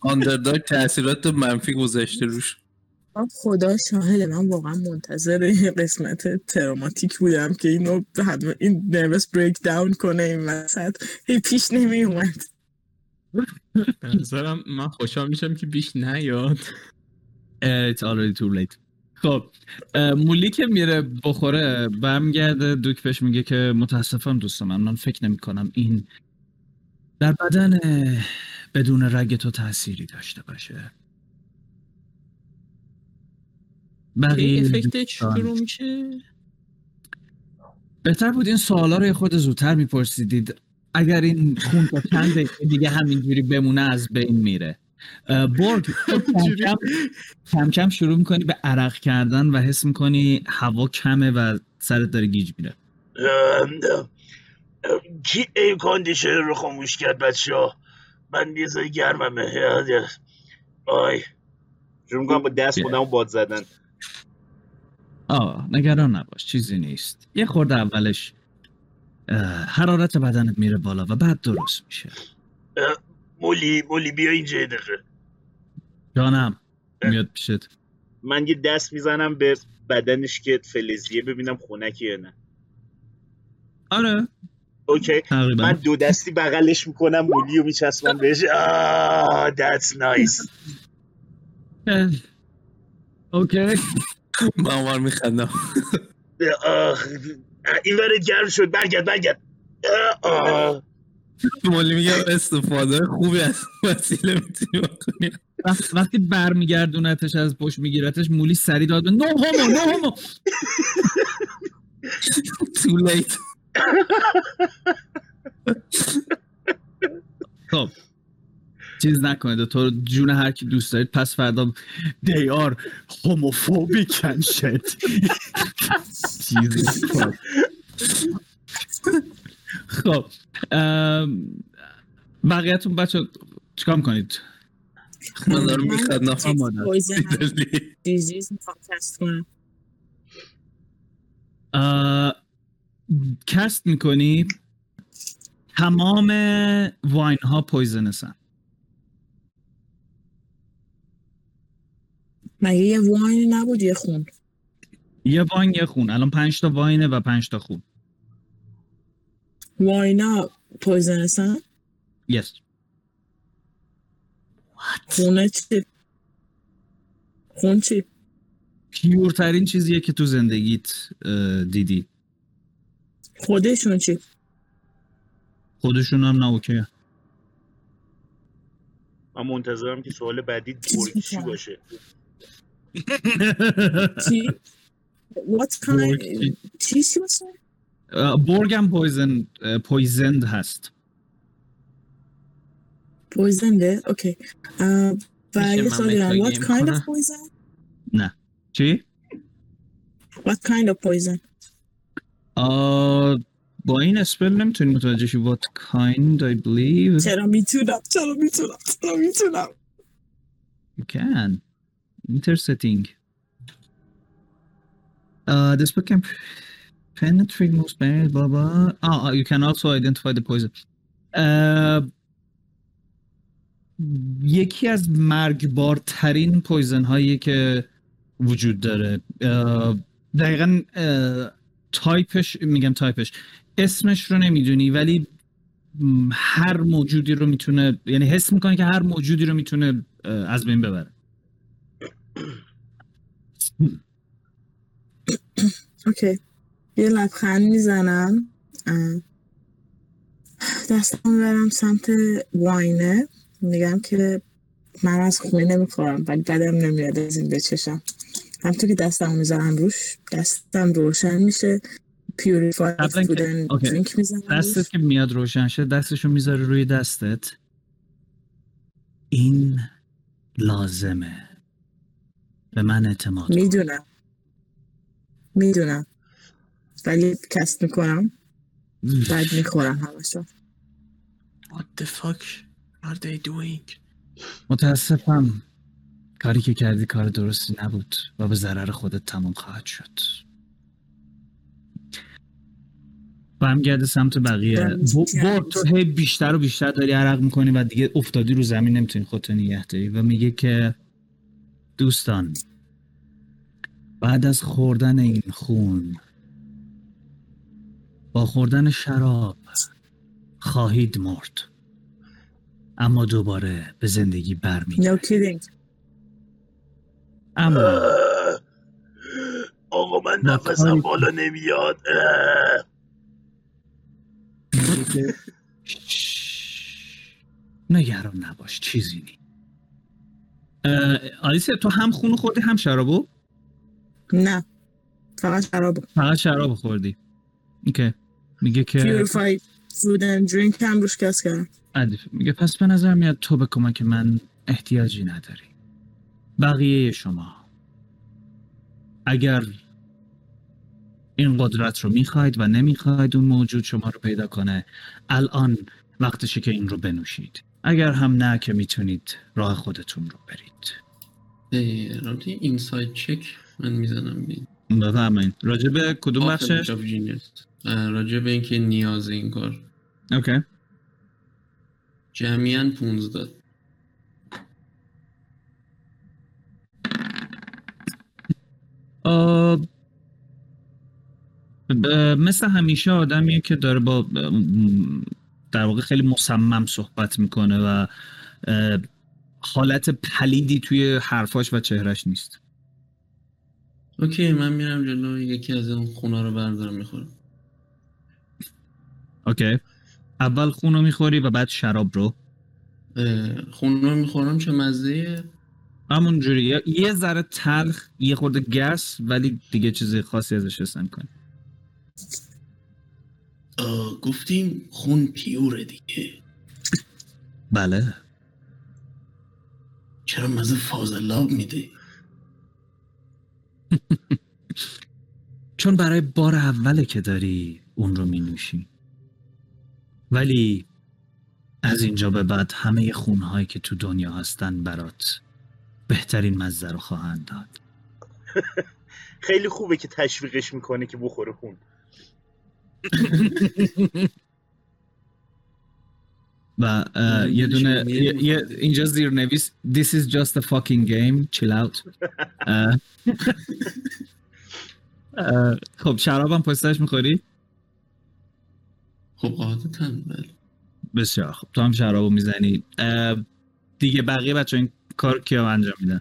آندرداگ تاثیرات منفی گذاشته روش. من خدا شاهده من واقعا منتظر این قسمت تراماتیک بودم که اینو این نروس بریک داون کنه این وسط. هی پیش نمی اومد به نظرم من خوشحال میشم که بیش نیاد. It's already too late. خب مولی که میره بخوره برمیگرده دوک بهش میگه که متاسفم دوست من من فکر نمی کنم این در بدن بدون رگ تو تأثیری داشته باشه. بقیه افکت شروع میشه؟ بهتر بود این سوالا رو خود زودتر میپرسیدید. اگر این خون تا چند دیگه همینجوری بمونه از بین میره. برگ تو کم کم, کم کم شروع می‌کنی به عرق کردن و حس می‌کنی هوا کمه و سرت داره گیج میره. کی این کاندیشن رو خاموش کرد بچه ها من یه زای گرممه. آی. شروع می‌کنم با دست خودمو باد زدن. آه نگران نباش چیزی نیست. یه خورده اولش حرارت بدنت میره بالا و بعد درست میشه. مولی مولی بیا اینجا یه دقیقه. جانم میاد پیشت. من یه دست می‌زنم به بدنش که فلزیه ببینم خونکی یا نه. آره. اوکی. تقریبا. من دو دستی بغلش می‌کنم مولی رو میچسبم بهش. آه that's nice. اوکی. من اونور میخندم. این ورد گرم شد. برگرد برگرد. آه. مولی میگم استفاده خوبی از وسیله می‌تونی بکنی. وقت- وقتی برمیگردونتش از پشت میگیرتش مولی سری داد به نو هومو نو هومو. تو لیت خب. چیز نکنید تو جون هر کی دوست دارید پس فردا they are homophobic and shit. Christ. خب ام، بقیه‌تون بچه چیکار می‌کنید؟ من دارم میخندم چیز مادر. دیزیز cast می‌کنی؟ تمام wine ها poisonن. مگه یه wine نبود یه خون؟ یه wine یه خون. الان پنج تا wineه و پنج تا خون. wineا poison هستن yes. خونه چی خون چی pureترین چیزیه که تو زندگیت دیدی؟ خودشون چی؟ خودشون هم نه okay. من منتظرم که سوال بعدی چی؟ باشه. چی؟ What kind چی چی باشه برگ هم poison poisoned هست poisonedه okay اه، و میشه یه من سوال دارم What متاگیم kind of کنم؟ poison? چی؟ What kind of poison? آه، با این اسپل نمی‌تونی متوجه شی what kind I believe. چرا می‌تونم چرا می‌تونم چرا می‌تونم you can. Interesting. Uh, this book can penetrate most barriers blah blah ah ah, you can also identify the poison. Uh, یکی از مرگبارترین poison هایی که وجود داره. اه، دقیقا typeش میگم typeش اسمش رو نمی‌دونی ولی هر موجودی رو می‌تونه یعنی حس می‌کنه که هر موجودی رو می‌تونه اه، از بین ببره. okay یه لبخند می‌زنم. دستم برم سمت واینه میگم که من از خونه نمی‌خورم ولی بدم نمیاد از این بچشم همطور که دستم می‌زنم روش دستم روشن میشه. پیوریفای بودن اوکی. درینک می‌زنم دستت که میاد روشن شه دستشو می‌ذاره روی دستت. این لازمه. به من اعتماد. می‌دونم. می‌دونم. ولی کست می‌کنم. بعد می‌خورم همشو. What the fuck are they doing? متاسفم. کاری که کردی کار درستی نبود و به ضرر خودت تمام خواهد شد. برمیگرده سمت بقیه. برد تو هی بیشتر و بیشتر داری عرق می‌کنی و دیگه افتادی رو زمین نمی‌تونی خودتو نگه داری و میگه که دوستان بعد از خوردن این خون با خوردن شراب خواهید مرد. اما دوباره به زندگی برمیگردید No kidding. اما. آقا من نفسم بالا نمیاد. نگران نباش چیزی نی. اه، آلیسیا تو هم خونو خوردی هم شرابو؟ نه. فقط شراب فقط شراب خوردی. اوکی. میگه که فود اند درینک هم روش کس کردم. عدیف. میگه پس به نظر میاد تو به کمک من احتیاجی نداری. بقیه شما. اگر این قدرت رو می‌خواید و نمی‌خواید اون موجود شما رو پیدا کنه الان وقتشه که این رو بنوشید. اگر هم نه که می‌تونید راه خودتون رو برید. رابطه اینساید چک من می‌زنم بین بفرمایید. راجع به کدوم بخشش؟ راجع به اینکه نیاز این کار. اوکی. جمعیان 15 آه، ب- مثل همیشه آدمیه که داره با در واقع خیلی مصمم صحبت می‌کنه و حالت پلیدی توی حرفاش و چهرش نیست. okay من میرم جلو یکی از اون خونا رو بردارم می‌خورم. okay. اول خون رو می‌خوری و بعد شراب رو. خون رو می‌خورم چه مزه همون جوری. یه- ذره تلخ یه خورده گس ولی دیگه چیز خاصی ازش حس کنی گفتیم خون پیوره دیگه. بله. چرا مزه فاضلاب میده؟ چون برای بار اوله که داری اون رو می نوشی ولی از اینجا به بعد همه خونهایی که تو دنیا هستن برات بهترین مزه رو خواهند داد. خیلی خوبه که تشویقش می‌کنه که بخوره خون. و یه دونه اینجا زیر نویس This is just a fucking game. Chill out. خب شرابم پشتش می‌خوری؟ خب قاعدتا بله. بسیار خب تو هم شرابو می‌زنی. دیگه بقیه بچه این کار کیا انجام میدن؟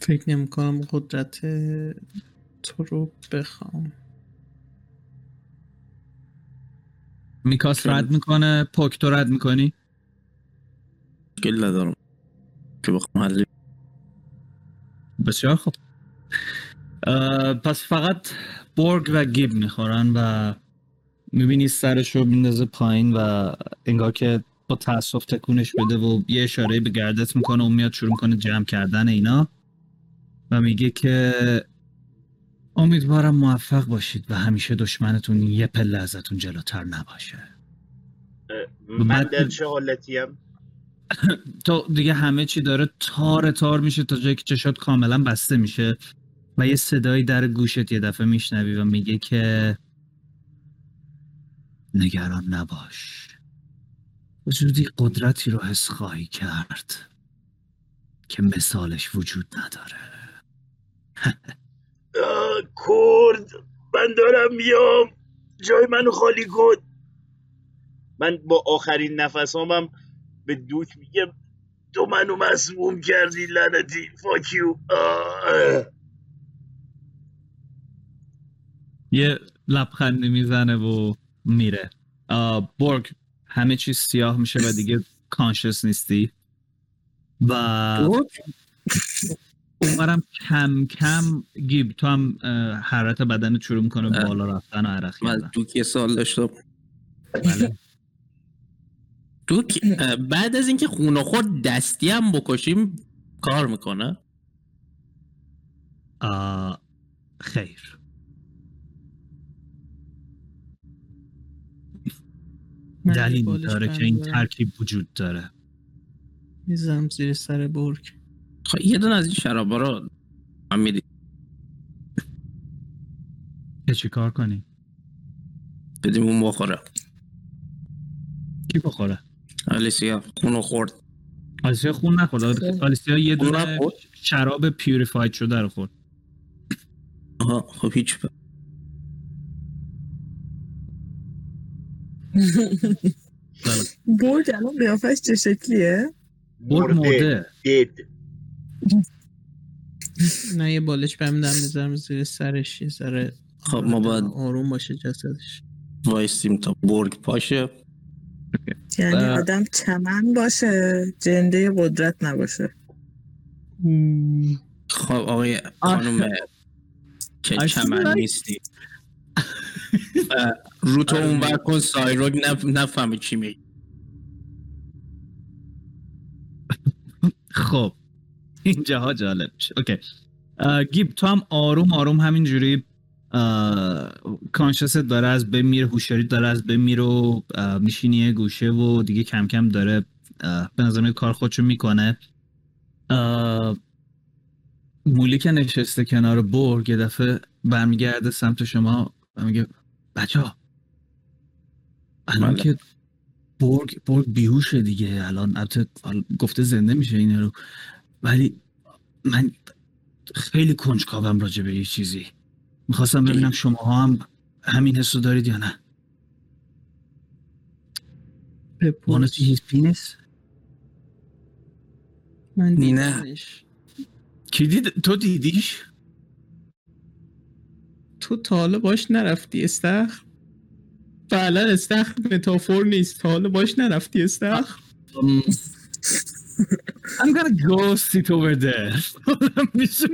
فکر نمی کنم قدرت تو رو بخوام. میکاس رد می‌کنه پوک تو رد می‌کنی؟ مشکل ندارم که بخوام حل بسیار خب اه، پس فقط برگ و گیب می‌خورن و می‌بینی سرش رو میندازه پایین و انگار که با تاسف تکونش بده و یه اشاره به گردت می‌کنه و میاد شروع می‌کنه جمع کردن اینا و میگه که امیدوارم موفق باشید و همیشه دشمنتون یه پله ازتون جلوتر نباشه. من در چه حالتیم تو دیگه همه چی داره تار تار میشه تا جایی که چشات کاملا بسته میشه. و یه صدایی در گوشت یه دفعه میشنوی و میگه که نگران نباش. زودی قدرتی رو حس خواهی کرد که مثالش وجود نداره. کرد من دارم میام. جای منو خالی کن. من با آخرین نفسامم به دوک میگم تو منو مسموم کردی لعنتی فاکیو یه لبخندی می‌زنه و میره. برگ همه چیز سیاه میشه و دیگه کانشس نیستی. و اونورم کم کم گیب تو هم حرارت بدن شروع می‌کنه. بالا رفتن و عرق من کردن. یه سال داشتم. بله. دوک بعد از اینکه خونه خود دستی هم بکشیم کار می‌کنه؟ آه خیر. دلیل داره که این. ترکیب وجود داره میزم زیر سر برگ خب یه دونه از این شرابا رو من میدی که چی کار کنی؟ بدیم اون بخوره کی بخوره؟ آلیسیا خونو خورد آلیسیا خون نخورد آلیسیا یه دونه؟ شراب پیوریفاید شده رو خورد آها خب هیچ برج الان قیافش چه شکلیه؟ برد مرده نه یه بالش بهم می‌زنم زیر سرش یه ذره خب ما باید آروم باشه جسدش. وایستیم تا برگ پاشه. یعنی آدم چمن باشه جنده قدرت نباشه. خب آقای. خانم که چمن نیستی. اه، رو تو اون بر کن سایروگ نف... نفهمه چی می خب. اینجاها جالب میشه. اوکی. گیب تو هم آروم آروم همینجوری کانشست داره از بین میره هوشیاری داره از بین میره و میشینی یه گوشه و دیگه کم کم داره به نظر کار خودشو می‌کنه. مولی که نشسته کنار برگ یه دفعه برمیگرده سمت شما و میگه بچه ها الان بله. که برگ برگ بیهوشه دیگه. الان البته گفته زنده میشه اینا رو. ولی من خیلی کنجکاوم راجع به یه چیزی. می‌خواستم ببینم شما هم همین حسو دارید یا نه. wanna see his penis من نه. دیدمش. کی دید؟ تو دیدیش؟ تو تا حالا باش نرفتی استخر. فعلا استخر metaphor نیست. تا حالا باش نرفتی استخر؟ I'm gonna go sit over there.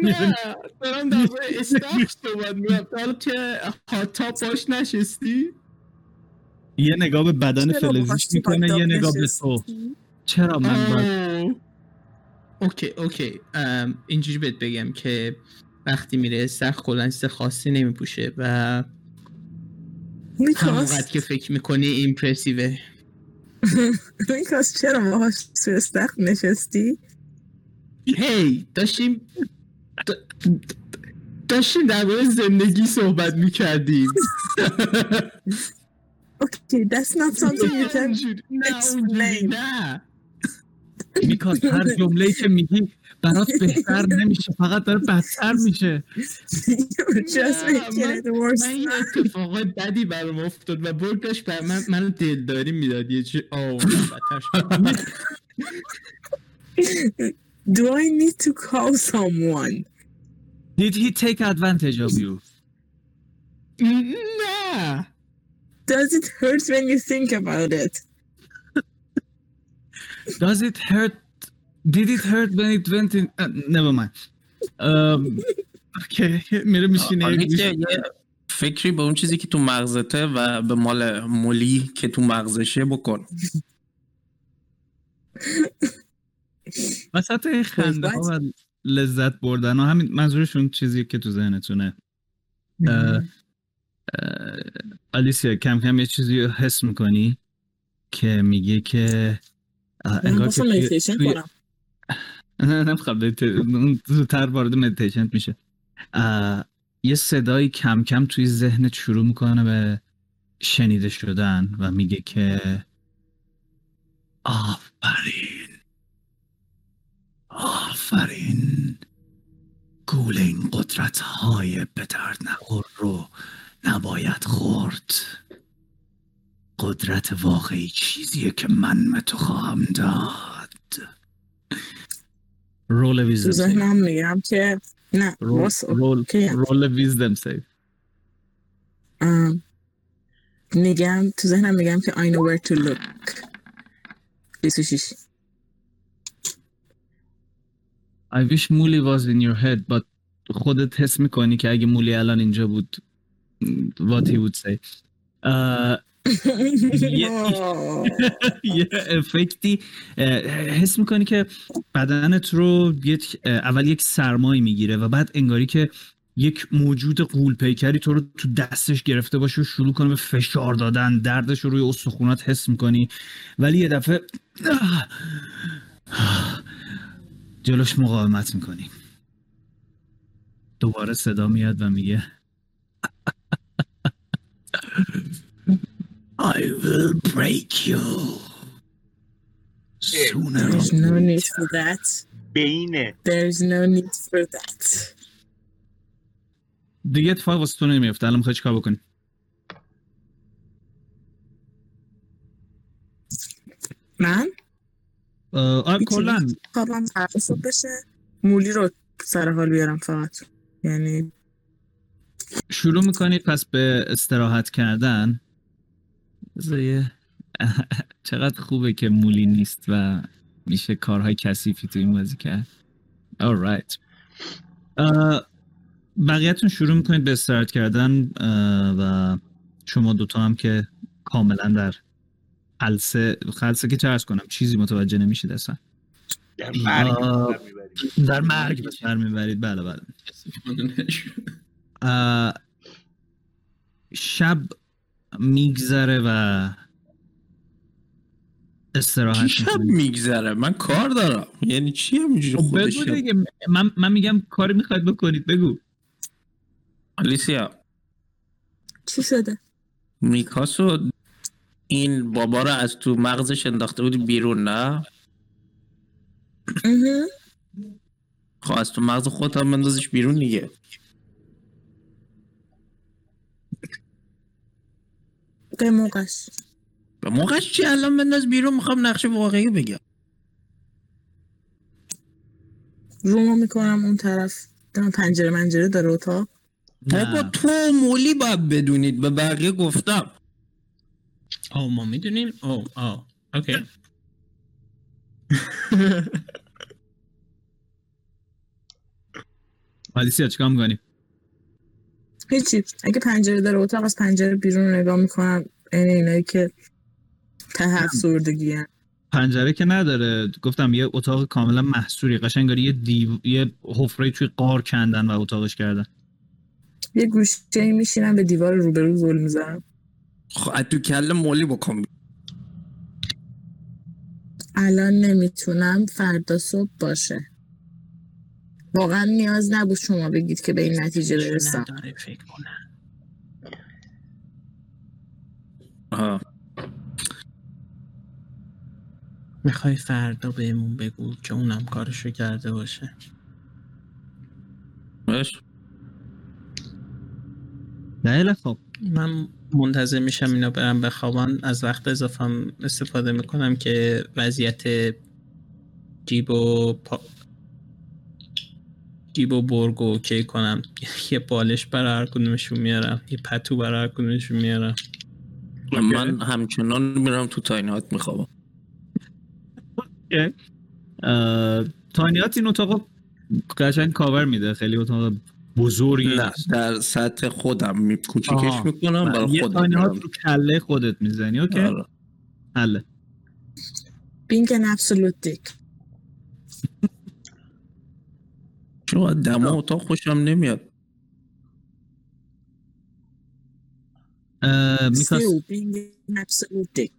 نه دارم در استخر صحبت میگم تا حالا که hot tub باش نشستی؟ یه نگاه به بدن فلزیش می‌کنه یه نگاه به؟ تو چرا من باید. okay okay. ام، اینجوری بهت بگم که وقتی میره استخر کلا چیز خاصی نمیپوشه و همونقدر که فکر می‌کنی ایمپرسیوه میکاس چرا باهاش تو استخر نشستی؟ هی داشتیم داشتیم در مورد زندگی صحبت می‌کردیم. Okay, that's not something you can explain. میکاس هر جمله که میگی برات بهتر نمیشه فقط داره بدتر میشه من- یه اتفاق بدی برام افتاد و برگ داشت بر من منو دلداری می‌داد یه چی آه بدتر شد. Do I need to call someone? Did he take advantage of you? نه Does it hurt when you think about it? Does it hurt? Did it hurt when it went in? Uh, never mind. Um, okay. میره میشینه فکری به اون چیزی که تو مغزته و به مال مولی که تو مغزشه بکن وسط این خنده ها و لذت بردن ها همین منظورشون چیزی که تو ذهنتونه اه، آلیسیا کم کم یه چیزی رو حس می‌کنی که میگه که انگار که مدیتیشن کنم. نه نمی‌خوام زودتر وارد مدیتیشن میشه. یه صدایی کم کم توی ذهنت شروع می‌کنه به شنیده شدن و میگه که آفرین. آفرین. گول این قدرت های به درد نخور رو نباید خورد. قدرت واقعی چیزیه که من به تو خواهم داد. رول تو ویزدم سیو ذهنم میگم که نه رول رول. رول ویزدم ام، میگم تو ذهنم میگم که I know where to look. 26 I wish مولی was in your head but خودت حس می‌کنی که اگه مولی الان اینجا بود what he would say. uh, یه افکتی حس می‌کنی که بدنت رو یک اول یک سرمایی می‌گیره و بعد انگاری که یک موجود قول پیکری تو رو تو دستش گرفته باشه و شروع کنه به فشار دادن دردش رو روی استخونات حس می‌کنی. ولی یه دفعه جلوش مقاومت می‌کنی. دوباره صدا میاد و میگه I will break you. Sooner There's no need for that. بینه There's no need for that. دیگه اتفاق واسه تو نمیفته. الان می‌خوای چیکار بکنی؟ من؟ اه، آره. کلا. خوابم فردا صبح بشه؟ مولی رو سر حال بیارم فقط. یعنی شروع می‌کنید پس به استراحت کردن. چقدر خوبه که مولی نیست و میشه کارهای کثیفی تو این بازی کرد. Alright اه، بقیهتون شروع می‌کنید به استراحت کردن و شما دوتا هم که کاملا در خلصه خلصه که چه ارز کنم چیزی متوجه نمیشید اصلا. در مرگ. بر. در مرگ به سر می‌برید. بله بله. شب میگذره و استراحت شب. میگذره؟ من کار دارم. یعنی چی همینجوری خب خودش من, من میگم کاری می‌خواید بکنید. بگو. آلیسیا. چی شده؟ میکاسو این بابا رو از تو مغزش انداخته بودی بیرون نه. خب از تو مغز خودت هم بندازش بیرون دیگه. به موقعش. به موقعش چی؟ الان بنداز بیرون می‌خوام نقشه واقعی بگم. رومو می‌کنم اون طرف. دم پنجره منجره داره اتاق. بابا نه. تو مولی باید بدونید. به بقیه گفتم. آه ما می‌دونیم. او آه. اوکی. آلیسیا چیکار می‌کنی؟ هیچی. اگه پنجره داره اتاق از پنجره بیرون رو نگاه می‌کنم. این اینایی که ته افسردگی. پنجره که نداره. گفتم یه اتاق کاملا محصوری. قشنگاری یه دیو... یه حفره توی قار کندن و اتاقش کردن. یه گوشه میشینم به دیوار روبرو زل می‌زنم. خب از تو کله مولی بکن. الان نمی‌تونم فردا صبح باشه. واقعا نیاز نبود شما بگید که به این نتیجه برسم. نداره فکر کنم. می‌خوای فردا بهمون بگو که اونم کارشو کرده باشه. باش. خیلی خب. من منتظر میشم اینا برم بخوابن از وقت اضافه استفاده می‌کنم که وضعیت جیب و پا... جیب و برگ و اوکی کنم. یه بالش برای هر کدومشون میارم. یه پتو برای هر کدومشون میارم. من همچنان میرم تو تاینات میخوابم. اه، تانیات این اتاق قشنگ کاور میده. خیلی اتاق بزرگی نه. در سطح خودم کوچیکش. می‌کنم برای یه خودم تانیات میرم. رو کله خودت می‌زنی. اوکی؟ آره. حله. being an absolute dick چون دما اتاق خوشم نمیاد. میکاس still being an absolute dick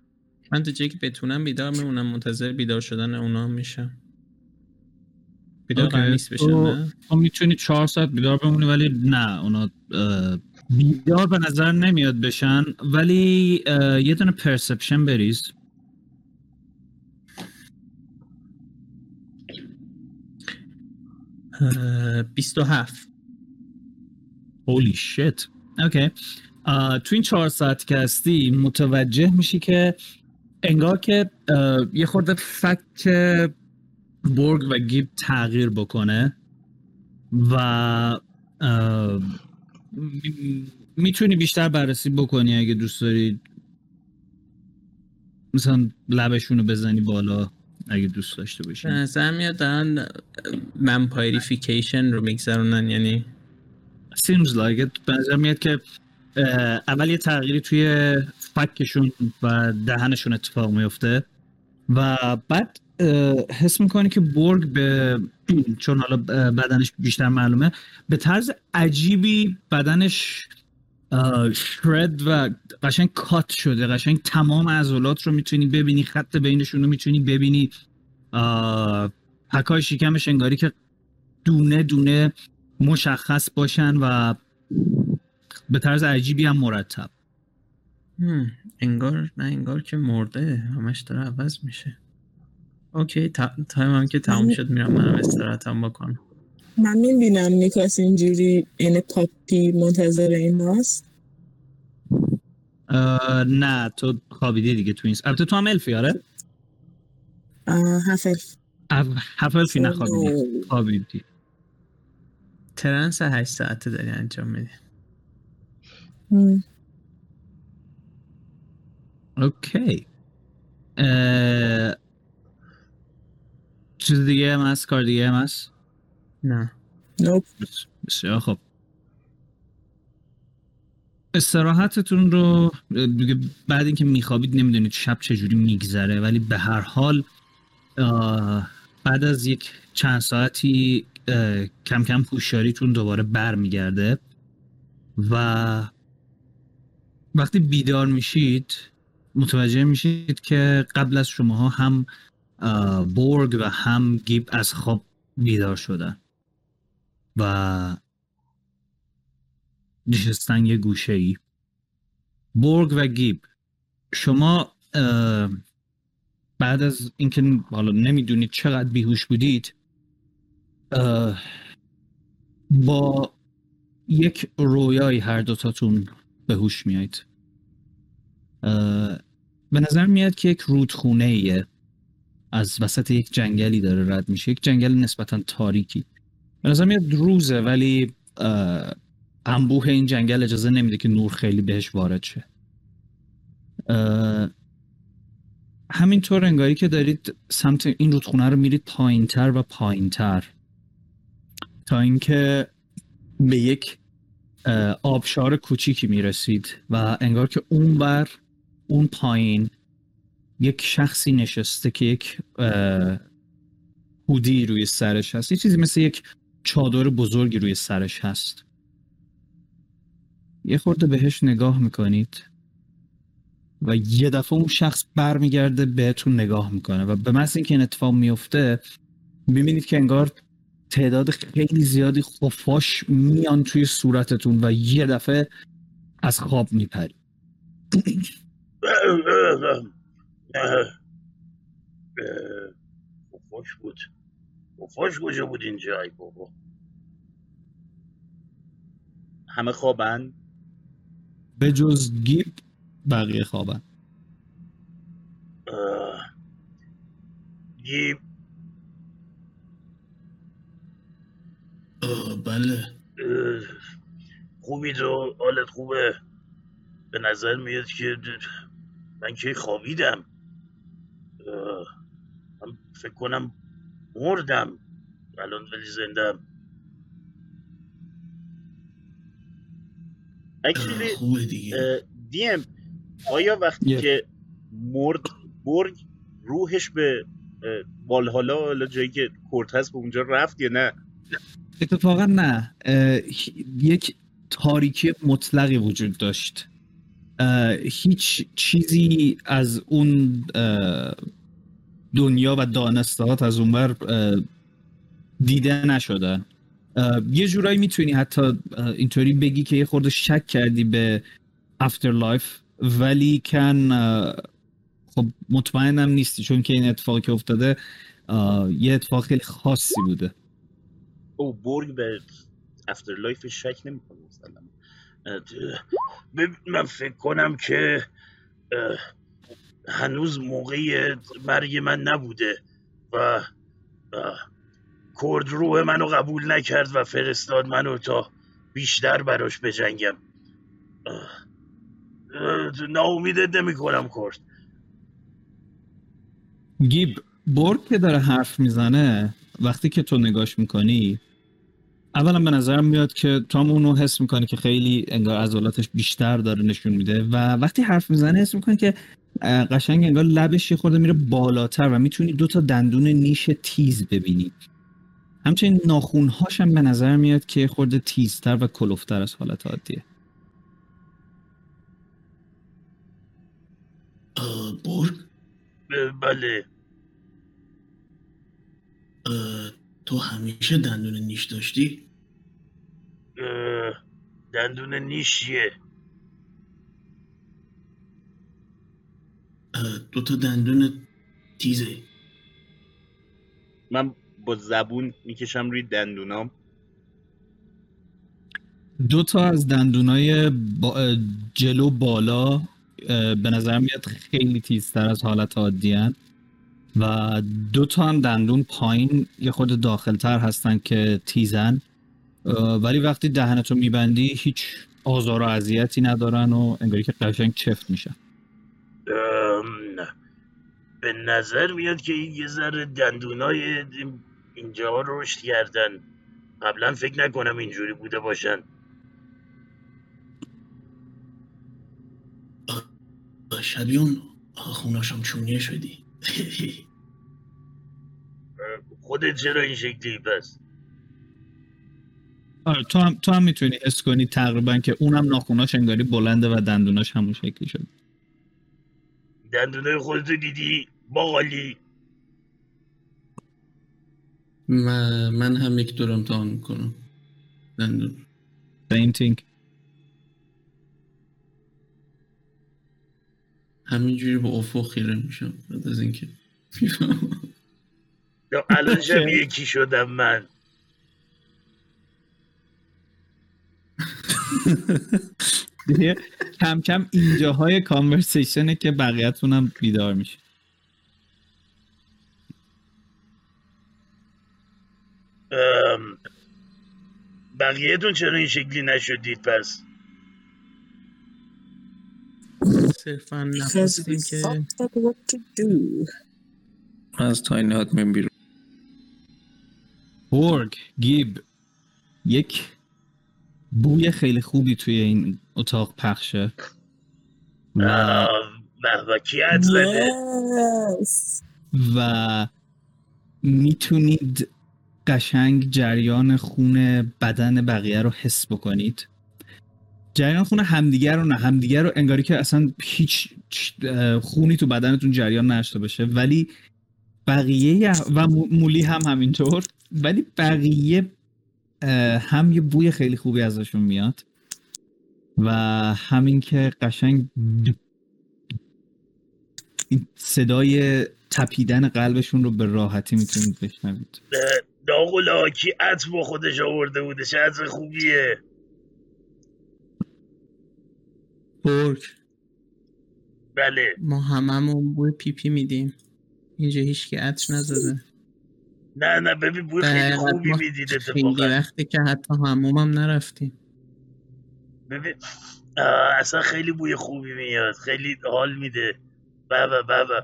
من تا جایی که بتونم بیدار میمونم منتظر بیدار شدن اونا هم میشم. بیدار. قرار نیست بشن تو- نه؟ تو می‌تونی چهار ساعت بیدار بمونی ولی نه اونا بیدار به نظر نمیاد بشن. ولی یه دونه پرسپشن بریز. 27 holy shit. اوکی تو این چهار ساعت که هستی متوجه میشی که انگار که یه خورده فکت برگ و گیب تغییر بکنه و می‌تونی بیشتر بررسی بکنی اگه دوست داری. مثلا لبشون رو بزنی بالا. اگه دوست داشته باشی. به نظر میاد دارن رو میگذرونن یعنی seems like it به نظر میاد که اول یه تغییری توی فکشون و دهنشون اتفاق میفته و بعد حس می‌کنی که برگ به چون حالا بدنش بیشتر معلومه به طرز عجیبی بدنش شرد و قشنگ کات شده. قشنگ تمام عضلات رو می‌تونی ببینی خط بینشون رو می‌تونی ببینی. packای شکمش انگاری که دونه دونه مشخص باشن و به طرز عجیبی هم مرتب. هم، انگار نه انگار که مرده. همش داره عوض میشه. okay تا- time هم که تموم شد میرم منم استراحتم بکنم. من می‌بینم نیکاس اینجوری این puppy منتظر این هاست اه، نه تو خوابیدی دیگه تو این البته تو هم الفی آره؟ هفل اف- هفت الفی نخوابیدی خوابیدی. ترنس هشت ساعته داری انجام میدی. اوکی. چیز دیگه هم هست؟ کار دیگه هم هست؟ نه. بسیار خب استراحتتون رو بعد اینکه میخوابید نمی‌دونید شب چجوری میگذره ولی به هر حال بعد از یک چند ساعتی کم کم هوشیاریتون دوباره برمیگرده و وقتی بیدار میشید متوجه میشید که قبل از شماها هم بورگ و هم گیب از خواب بیدار شدن. و نشستن یه گوشه ای بورگ و گیب. شما بعد از اینکه حالا نمی‌دونید چقدر بیهوش بودید با یک رویایی هر دوتاتون به هوش میایید به نظر میاد که یک رودخونه ایه از وسط یک جنگلی داره رد میشه. یک جنگل نسبتا تاریکی. به نظر میاد روزه ولی انبوه این جنگل اجازه نمیده که نور خیلی بهش وارد شه. همینطور انگاری که دارید سمت این رودخونه رو میرید پایینتر و پایینتر. تا اینکه به یک آبشار کوچیکی می‌رسید و انگار که اون بر اون پایین یک شخصی نشسته که یک هودی روی سرش هست. یه چیزی مثل یک چادر بزرگی روی سرش هست یه خورده بهش نگاه می‌کنید و یه دفعه اون شخص برمیگرده بهتون نگاه می‌کنه و به محض اینکه این اتفاق میفته می‌بینید که انگار تعداد خیلی زیادی خفاش میان توی صورتتون و یه دفعه از خواب میپرید خفاش بود خفاش کجا بود اینجا ای بابا؟ همه خوابن؟ به جز گیب بقیه خوابن. اه. گیب. آه، بله. اه، خوبی تو؟ حالت خوبه؟ به نظر میاد که من که خوابیدم. اه، من فکر کنم مردم الان ولی زندم. آه، اکچولی دیم آیا وقتی یه. که مرد برگ روحش به والهالا حالا جایی که کورت هست به اونجا رفت یا نه؟ اتفاقا نه. یک تاریکی مطلقی وجود داشت. هیچ چیزی از اون دنیا و دانستهات از اونور دیده نشده. یه جورایی می‌تونی حتی اینطوری بگی که یه خورده شک کردی به afterlife ولی کن خب مطمئنم نیستی چون که این اتفاقی که افتاده یه اتفاق خیلی خاصی بوده. او برگ به افتر لایف شک نمی‌کنه بب- من فکر کنم که هنوز موقع مرگ من نبوده و کرد روح منو قبول نکرد و فرستاد منو تا بیشتر براش بجنگم. ناامیدت نمی کنم کرد. گیب برگ که داره حرف می‌زنه وقتی که تو نگاش می‌کنی اولا به نظرم میاد که تام اونو حس می‌کنه که خیلی انگار عضلاتش بیشتر داره نشون میده و وقتی حرف می‌زنه حس می‌کنه که قشنگ انگار لبش یه خورده میره بالاتر و می‌تونی دو تا دندون نیش تیز ببینی. همچنین ناخونهاش هم به نظر میاد که خورده تیزتر و کلوفتر از حالت عادیه. اه، برگ؟ ب- بله. اه، تو همیشه دندون نیش داشتی؟ اه، دندون نیشیه. دو تا دندون تیزه. من با زبون می‌کشم روی دندونام. دو تا از دندونای با جلو بالا به نظر میاد خیلی تیزتر از حالت عادی هن. و دو تا هم دندون پایین یه خود داخلتر هستن که تیزن. ولی وقتی دهنتو میبندی هیچ آزار و اذیتی ندارن و انگاری که قشنگ چفت میشن. به نظر میاد که این یه ذره دندونای اینجا رشد کردن. قبلا فکر نکنم اینجوری بوده باشن. شبیه اون خوناشم چونیه شدی. خودت چرا این شکلی پس؟ آره تو هم تو هم می‌تونی حس کنی تقریبا که اونم ناخوناش انگاری بلنده و دندوناش همون شکلی شد. دندونای خودتو دیدی؟ باقالی من, من هم یک دور امتحان می‌کنم. دندون پینتینگ همینجوری با افق خیره میشم. بعد از اینکه یا الان شبیه کی شدم من؟ دیگه کم کم اینجاهای کانورسیشنه که بقیه‌تون هم بیدار میشه بقیهتون چرا این شکلی نشدید پس صرفا نخواستیم که. از تاینی هات میم بیرون بورگ گیب یک بوی خیلی خوبی توی این اتاق پخشه و, Yes. و می‌تونید قشنگ جریان خون بدن بقیه رو حس بکنید. جریان خون همدیگر رو نه. همدیگر رو انگاری که اصلا هیچ خونی تو بدنتون جریان نشته باشه. ولی بقیه و مو- مولی هم همینطور. ولی بقیه هم یه بوی خیلی خوبی ازشون میاد. و همین که قشنگ این صدای تپیدن قلبشون رو به راحتی می‌تونید بشنوید. اه، داغلا کی عطر با خودش آورده بوده. چه عطر خوبیه. برگ. بله. ما هممون بوی پیپی میدیم. اینجا هیچ عطر نزده. نه نه ببین بوی خیلی خوبی می‌دید خیلی اتفاقا وقتی که حتی همومم نرفتیم. ببین اصلا خیلی بوی خوبی میاد. خیلی حال میده. بابا بابا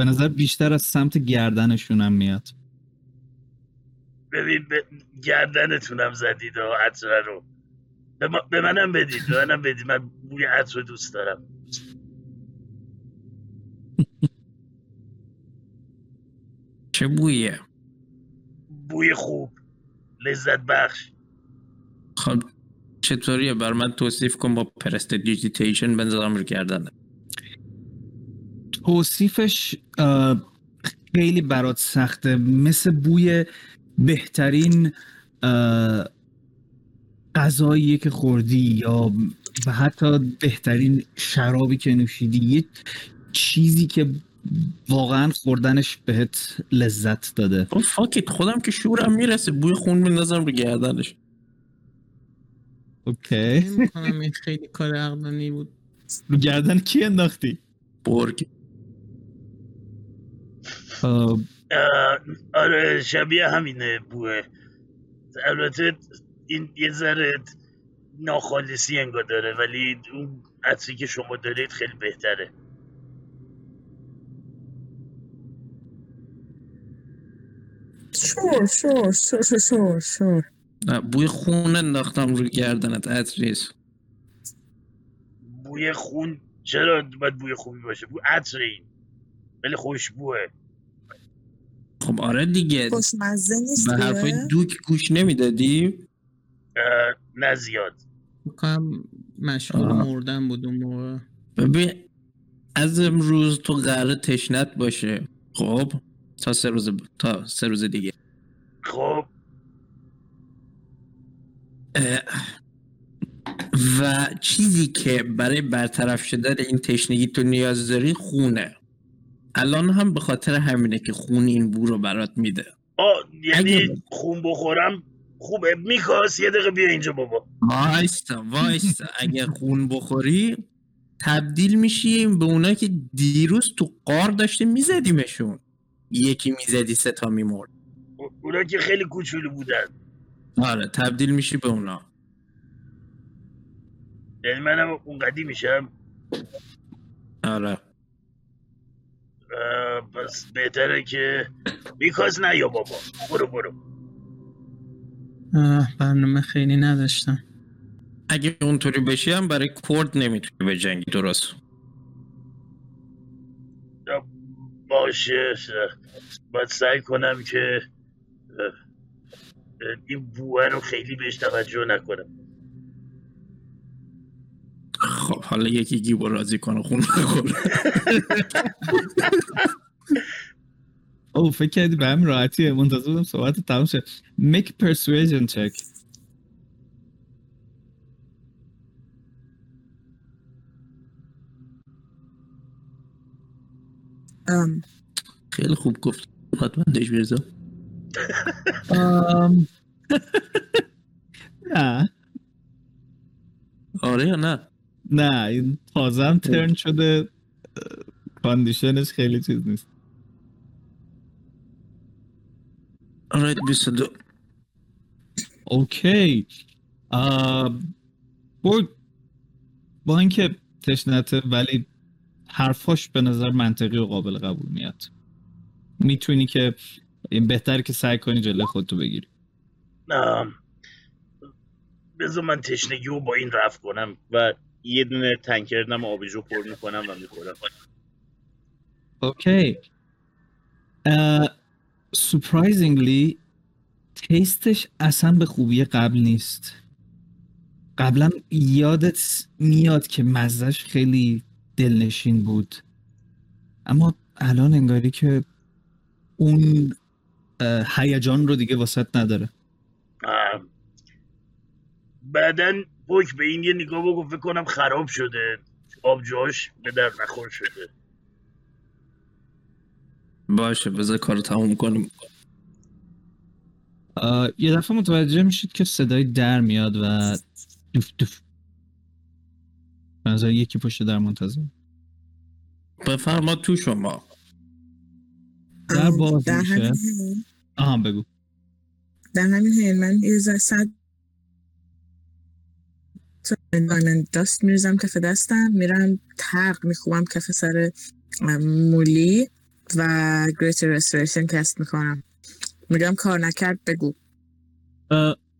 به نظر بیشتر از سمت گردنشون هم میاد. ببین به گردنتونم زدید و عطر رو. به, ما- به منم بدید به منم بدید. من بوی عطر رو دوست دارم. چه بویه؟ بوی خوب. لذت بخش. خب چطوریه؟ بر من توصیف کن با پرستیجیتیشن بنظرم رو کردن توصیفش خیلی برات سخته. مثل بوی بهترین اه، غذاییه که خوردی یا و حتی بهترین شرابی که نوشیدی. یه چیزی که واقعا خوردنش بهت لذت داده. فاکت خودم که شورم می‌رسه. بوی خون بندازم رو گردنش. اوکی. این خیلی کار عقلانی بود. رو گردن کی انداختی؟ برگ. آره شبیه همینه بوه. البته این یه ذره ناخالصی انگار داره ولی اون عطری که شما دارید خیلی بهتره. شور شور شور شور شور بوی خون انداختم روی گردنت اتریس بوی خون چرا باید بوی خوبی باشه؟ بوی عطر این. ولی خوشبوه. خب آره دیگه. خوشمزه نیست به حرفای؟ دوک گوش نمی‌دادی؟ اه، نه زیاد. بکنم مشغول آه. مردن بود اون موقع. ببین از امروز تو قرار تشنت باشه. خب تا سه روز تا سه روز دیگه. خب. اه، و چیزی که برای برطرف شدن این تشنگی تو نیاز داری خونه. الان هم به خاطر همینه که خون این بو رو برات میده. آ یعنی اگه- خون بخورم خوبه. میکاس یه دقیقه بیا اینجا بابا. وایستا وایستا. اگه خون بخوری تبدیل میشیم به اونایی که دیروز تو قار داشتیم میزدیمشون. یکی می‌زدی سه تا میمرد. او- اونا که خیلی کوچولو بودن. آره تبدیل میشی به اونا. یعنی منم اونقدی میشم آره. پس بهتره که میکاس نه یا بابا. برو برو. برنامه خیلی نداشتم. اگه اونطوری بشی هم برای کرد نمی‌تونی به جنگی درست. باشه باید سعی کنم که این بوه رو خیلی بهش توجه نکنم. خب حالا یکی گیبو راضی کنه خون نخوره او فکر کردی به همین راحتیه. منتظر بودم صحبت تمام شه. Make persuasion check. ام، خیلی خوب گفت. حتما دش بیرزا um, نه. آره یا نه؟ نه این تازه هم ترن شده کاندیشنش خیلی چیز نیست. آره 22 اوکی. برد با اینکه تشنته ولی حرفاش به نظر منطقی و قابل قبول میاد. می‌تونی که این بهتر که سعی کنی جلوی خودتو بگیری. ام، بذار من تشنگی رو با این رفع کنم و یه دونه tankard م آبجو پر می‌کنم و می‌خورم. okay. surprisingly taste ش اصلا به خوبی قبل نیست. قبلا یادت میاد که مزش خیلی دلنشین بود. اما الان انگاری که اون هیجان رو دیگه واسط نداره. بعدا پوک به این یه نگاه بکن فکر کنم خراب شده. آبجوهاش به در نخور شده. باشه بذار کارو تموم کنیم. یه دفعه متوجه میشید که صدای در میاد و دوف دوف. به نظر یکی پشت در منتظر. بفرما تو شما. در باز میشه. آها بگو. در همین حین من یه ذره من دست میریزم کف دستم میرم تق می‌خوام کف سر مولی و greater restoration cast می‌کنم میگم کار نکرد بگو.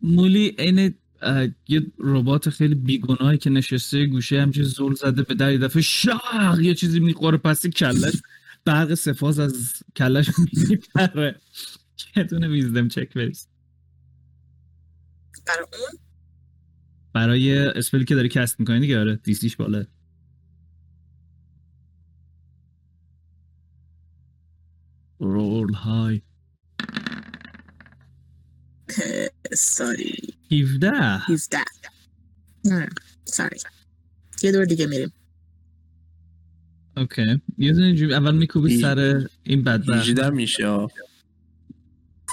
مولی عین اه، یه ربات خیلی بیگناهی که نشسته گوشه همچین زل زده به در دفعه شاق یه چیزی می‌خوره پس کلش برق سه‌فاز از کلش میپره. یه دونه wisdom check بریز. برای اون؟ برای spell ی که داری cast می‌کنی دیگه آره DC ش بالا. roll high. sorry. 17 17 نه sorry. یه دور دیگه میریم. okay. یه دونه اینجوری اول میکوبی سر این بدبخت. 18 میشه.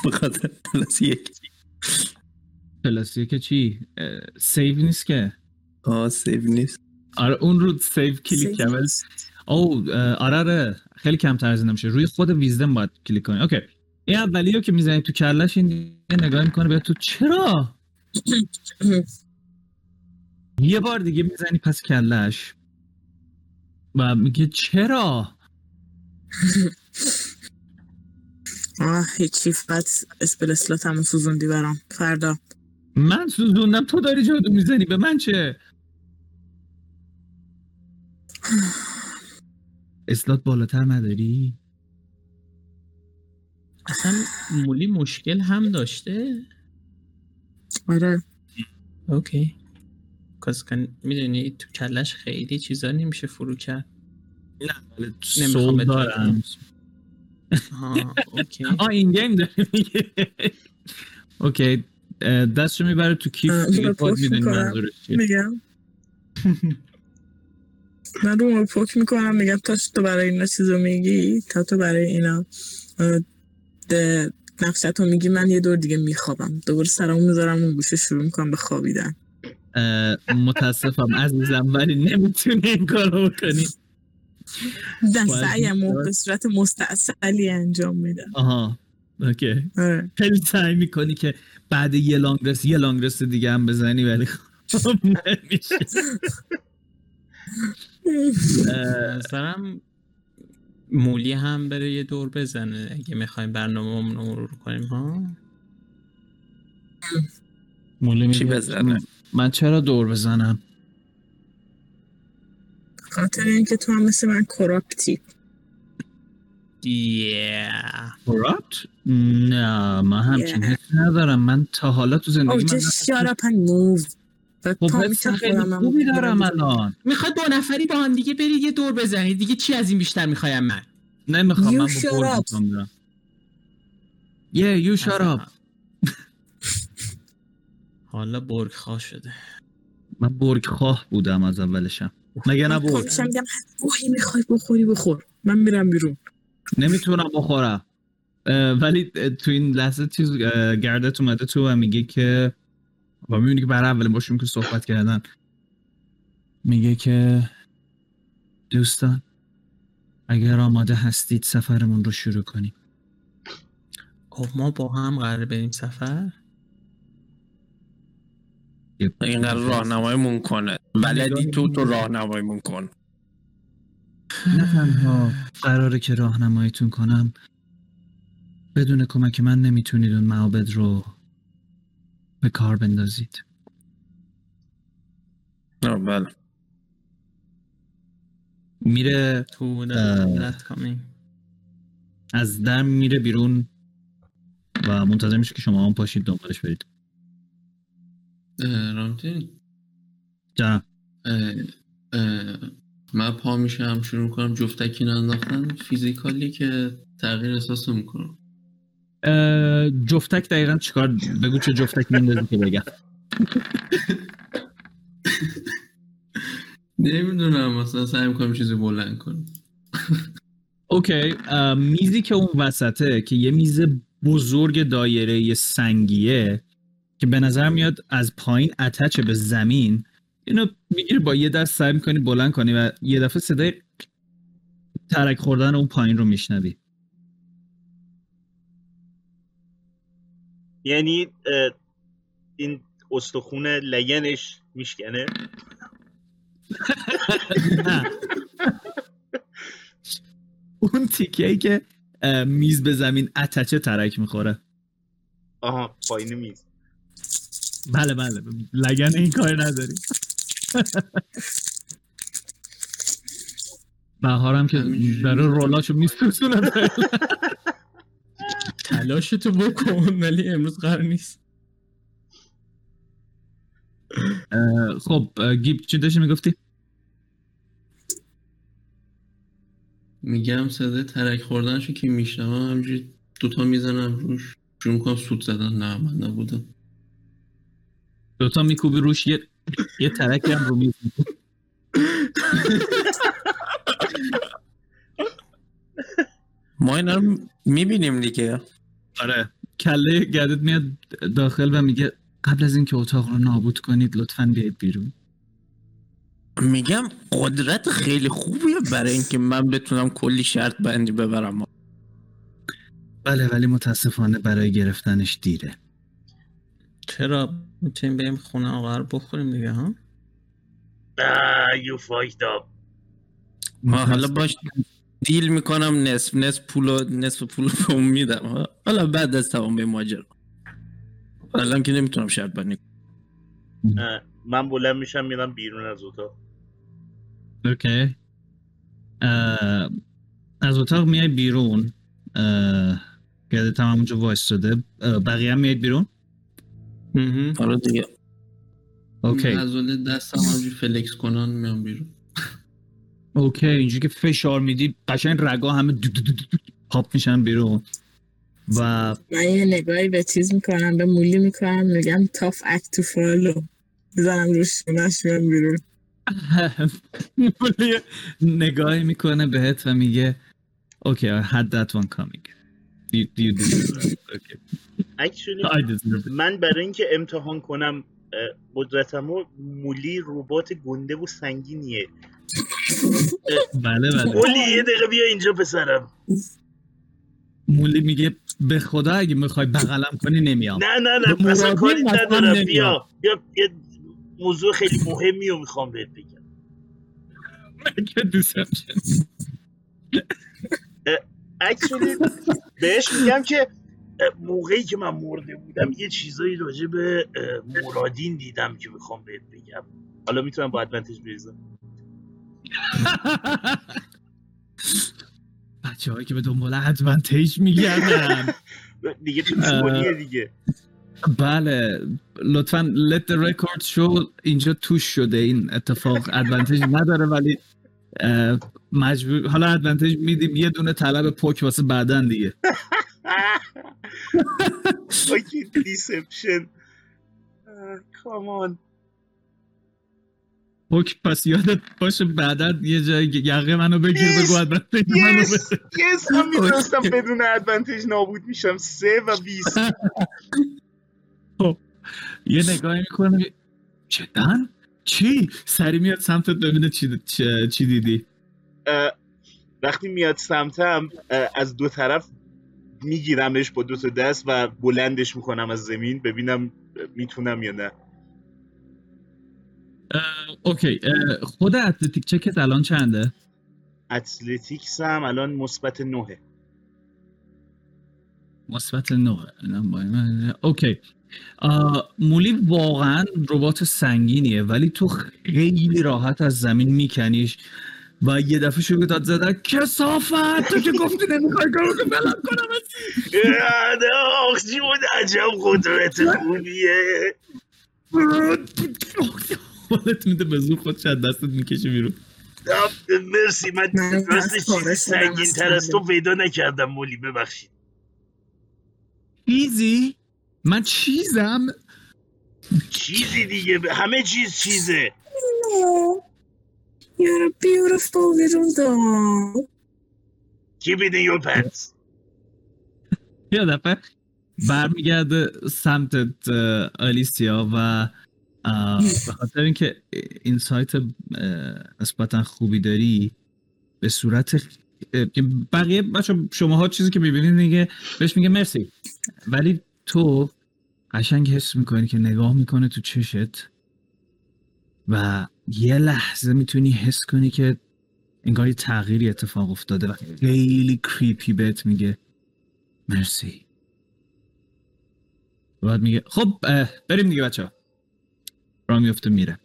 به خاطر plus یک پلاستیه که چی؟ save نیست که. آه save نیست. آره اون رو save کلیک کردم. او آره آره. خیلی کمتر از این میشه. روی خود wisdom باید کلیک کنی. okay. این اولی رو که می‌زنی تو کلش این نگاه می‌کنه به تو چرا؟ یه بار دیگه می‌زنی پس کلش. و میگه چرا؟ آه هیچی. فقط spell slot هم سوزوندی برام. فردا. من سوزوندم تو داری جادو می‌زنی به من چه؟ اسلات بالاتر نداری؟ اصلا مولی مشکل هم داشته؟ آره. اوکی. کاز کن می‌دونی تو کلش خیلی چیزا نمیشه فرو کرد. نه ولی نمی‌خوام سول دارم. آه این گیم داری میگه. اوکی. دستشو می‌بره تو کیف پاک می‌دونی. منظورش چیه میگم من رو پوک می‌کنم میگم تا تو برای اینا چیزو میگی تا تو برای اینا ده- نقشتو میگی من یه دور دیگه میخوابم دوباره سرمو می‌ذارم اون گوشه شروع می‌کنم به خوابیدن متاسفم عزیزم ولی نمی‌تونی این کارو بکنی باید سعیم به صورت مستاصلی انجام میدم آها اوکی. آره. خیلی سعی می‌کنی که بعد یه لانگ رست یه لانگ رست دیگه هم بزنی ولی خب نمیشه. نظرم مولی هم بره یه دور بزنه اگه می‌خوایم برنامه رو مرور کنیم ها؟ مولی چی بزنه؟ من چرا دور بزنم؟ خاطر اینکه تو هم مثل من کراپتی Yeah. کراپت؟ نه من همچین Yeah. حسی ندارم. من تا حالا تو زندگی Oh من just shut up and move. خب حس خیلی خوبی دارم الان. می‌خوای دو نفری با هم دیگه برید یه دور بزنید. دیگه چی از این بیشتر می‌خوایم من؟ نمی‌خوام You من با برد up. می‌خوام برم. Yeah, you shut up. حالا برگ خواه شده. من برگ خواه بودم از اولشم. مگه نه من برگ؟ میگم می‌خوای بخوری بخور. من میرم بیرون. نمی‌تونم بخورم. ولی تو این لحظه چیز گردت اومده تو و میگه که و می‌بینی که برای اولین باشون که صحبت کردن. میگه که دوستان اگر آماده هستید سفرمون رو شروع کنیم. خب ما با هم قرار بریم سفر. اینقدر راهنماییمون کنه. بلدی تو تو راهنماییمون کن. نه تنها قراره که راهنماییتون کنم بدون کمک من نمی‌تونید اون معابد رو به کار بندازید. بله. میره از در میره بیرون و منتظر میشه که شما هم پاشید دنبالش برید. رامتین؟ اه، اه، من پا میشم شروع کنم جفتکی انداختن فیزیکالی که تغییر احساس می‌کنم جفتک دقیقا چیکار بگو چه جفتک میندازی که بگم. نمی‌دونم مثلا سعی می‌کنم چیزی بلند کنم. اوکی میزی که اون وسطه که یه میز بزرگ دایره یه سنگیه که به نظر میاد از پایین اتچه به زمین اینو می‌گیری با یه دست سعی می‌کنی بلند کنی و یه دفعه صدای ترک خوردن اون پایین رو میشنوی. یعنی این استخون لگنش میشکنه؟ نه. اون تیکه ای که میز به زمین اتچه ترک می‌خوره. آها پایین میز. بله بله. لگن این کار نداری بهارم که داره رولاشو میسوسونه تلاش تو بکن ولی امروز قرار نیست. خب گیب چی داشتی می‌گفتی؟ میگم صدای ترک خوردنشو که میشنوم همجوری دوتا می‌زنم روش. شروع می‌کنم سود زدن. نه من نبودم. دوتا میکوبی روش یه یه ترکی هم رو میز ما اینا رو می‌بینیم دیگه. آره. کله گردت میاد داخل و میگه قبل از اینکه اتاق رو نابود کنید لطفا بیاید بیرون. میگم قدرت خیلی خوبیه برای اینکه من بتونم کلی شرط بندی ببرم. بله ولی متاسفانه برای گرفتنش دیره. چرا می‌تونیم بریم خونه آقا رو بخوریم دیگه ها؟ آه یو فایت ما حالا باش دیل می‌کنم نصف نصف پولو نصف پولو به اون میدم حالا بعد از تمام ماجرا. الان که نمی‌تونم شرط بندی من بلند میشم میرم بیرون از اتاق. okay. از اتاق میای بیرون. هم همونجا وایستاده. اه، بقیه هم میاید بیرون؟ حالا دیگه. okay. عضله دستم همجوری flex کنان میام بیرون. okay اینجوری که فشار میدی قشنگ رگا همه دو دو دو دو دو پاپ میشن بیرون. و من یه نگاهی به چیز می‌کنم به مولی می‌کنم میگم tough act to follow می‌زنم روش شونش میام بیرون. مولی نگاهی می‌کنه بهت و میگه okay I had that one coming. You, you it. Okay. actually. من برای اینکه امتحان کنم قدرتمو مولی ربات گنده و سنگینیه. بله بله. مولی یه دقیقه بیا اینجا پسرم. مولی میگه به خدا اگه می‌خوای بغلم کنی نمیام. نه نه نه اصلا کاری ندارم. بیا بیا یه موضوع خیلی مهمی رو می‌خوام بهت بگم. که دوستم اکچولی بهش میگم که موقعی که من مرده بودم یه چیزایی راجع به مرادین دیدم که می‌خوام بهت بگم. حالا می‌تونم با ادوانتج بریزم. بچه هایی که به دنبال ادوانتیج میگردن. دیگه تو چوبانیه دیگه. بله. لطفا let the record show. اینجا توش شده این اتفاق. ادوانتیج نداره ولی مجبور حالا ادوانتیج میدیم یه دونه طلب پوک واسه بعدن دیگه. اوکی دیسپشن کامان پوک پس یادت باشه بعدا یه جای یقه منو بگیر. بگو ادوانتیج منو یس من می‌دونستم بدون ادوانتج نابود میشم. سه و بیست. یه نگاهی می‌کنه جدا چی؟ سری میاد سمتت ببینه چی, چی, دیدی. وقتی میاد سمتم از دو طرف میگیرمش با دو تا دست و بلندش می‌کنم از زمین ببینم می‌تونم یا نه. okay اه، خود athletic check ت الان چنده؟ athletics هم الان مثبت نهه. مثبت 9 اینم با این- okay مولی واقعا ربات سنگینیه ولی تو خیلی راحت از زمین میکنیش. و یه دفعه شروع داد زدن کثافت! تو که گفتی نمی‌خوای کارو که بلند کنم یاده آخ جون عجب قدرت خوبیه. حالت میده به زور خودش از دستت می‌کشه بیرون. مرسی من راستش چیزی سنگین تر از تو. پیدا نکردم مولی ببخشید. چیزی؟ من چیزم؟ چیزی دیگه همه چیز چیزه. You're a beautiful little dog. Keep it in your pants یه دفعه برمیگرده سمت آلیسیا و به خاطر اینکه این سایت نسبتا خوبی داری به صورت بقیه بچه شماها چیزی که می‌بینید دیگه بهش میگه مرسی ولی تو قشنگ حس می‌کنی که نگاه می‌کنه تو چشت و یه لحظه می‌تونی حس کنی که انگار یه تغییری اتفاق افتاده و خیلی کریپی بهت میگه. مرسی. و بعد میگه خب بریم دیگه بچه ها را میفته میره.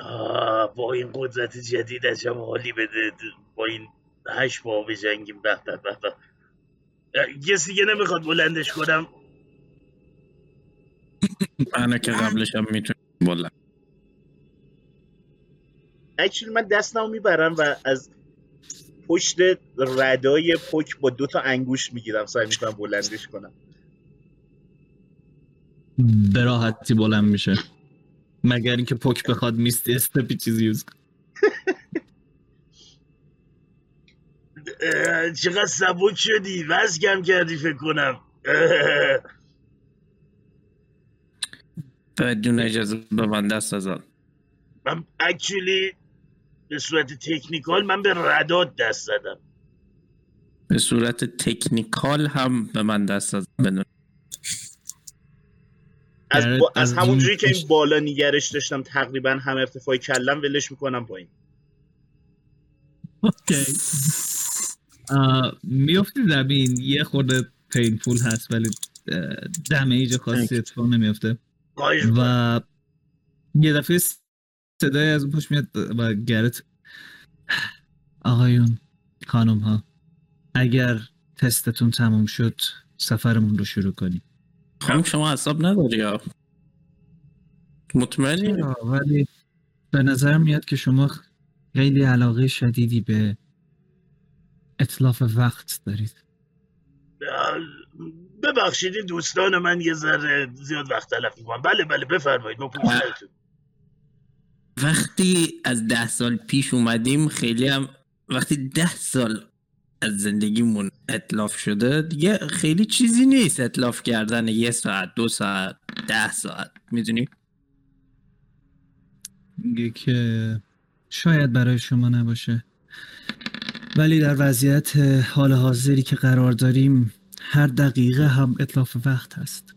آه با این قدرت جدید عجب حالی بده با این هشت پا بجنگیم به به به به. اه، کسی دیگه نمی‌خواد بلندش کنم. من که قبلش هم بلند اکچولی من دستمو می‌برم و از پشت ردای پک با دو تا انگوش می‌گیرم سعی می‌کنم بلندش کنم. به راحتی بلند میشه. مگر اینکه پک بخواد میستی استپی چیزی یوز چقدر سبک شدی. وز کم کردی فکر کنم. بدون اجازه به من دست ازاد من اکچولی به صورت تکنیکال من به ردات دست زدم. به صورت تکنیکال هم به من دست از بدون. از, با... از از همون جوری این که این بالا نیگرش داشتم تقریبا هم ارتفاع کلم ولش می‌کنم پایین. اوکی. میفتی زمین؟ یه خورده پینفول هست ولی دمیج خاصی اتفاق نمیفته. و یه دفعه صدای از اون پشت میاد و گرت آقایون خانم ها اگر تستتون تموم شد سفرمون رو شروع کنیم. خانم شما حساب نداری یا؟ مطمئنی؟ ولی به نظر میاد که شما خیلی علاقه شدیدی به اطلاف وقت دارید. ببخشید این دوستان من یه ذره زیاد وقت تلف می‌کنم. بله بله بفرمایید ما وقتی از ده سال پیش اومدیم خیلی هم وقتی ده سال از زندگیمون اطلاف شده دیگه خیلی چیزی نیست اطلاف کردن یه ساعت دو ساعت ده ساعت می‌دونی؟ میگه که شاید برای شما نباشه. ولی در وضعیت حال حاضری که قرار داریم هر دقیقه هم اطلاف وقت هست.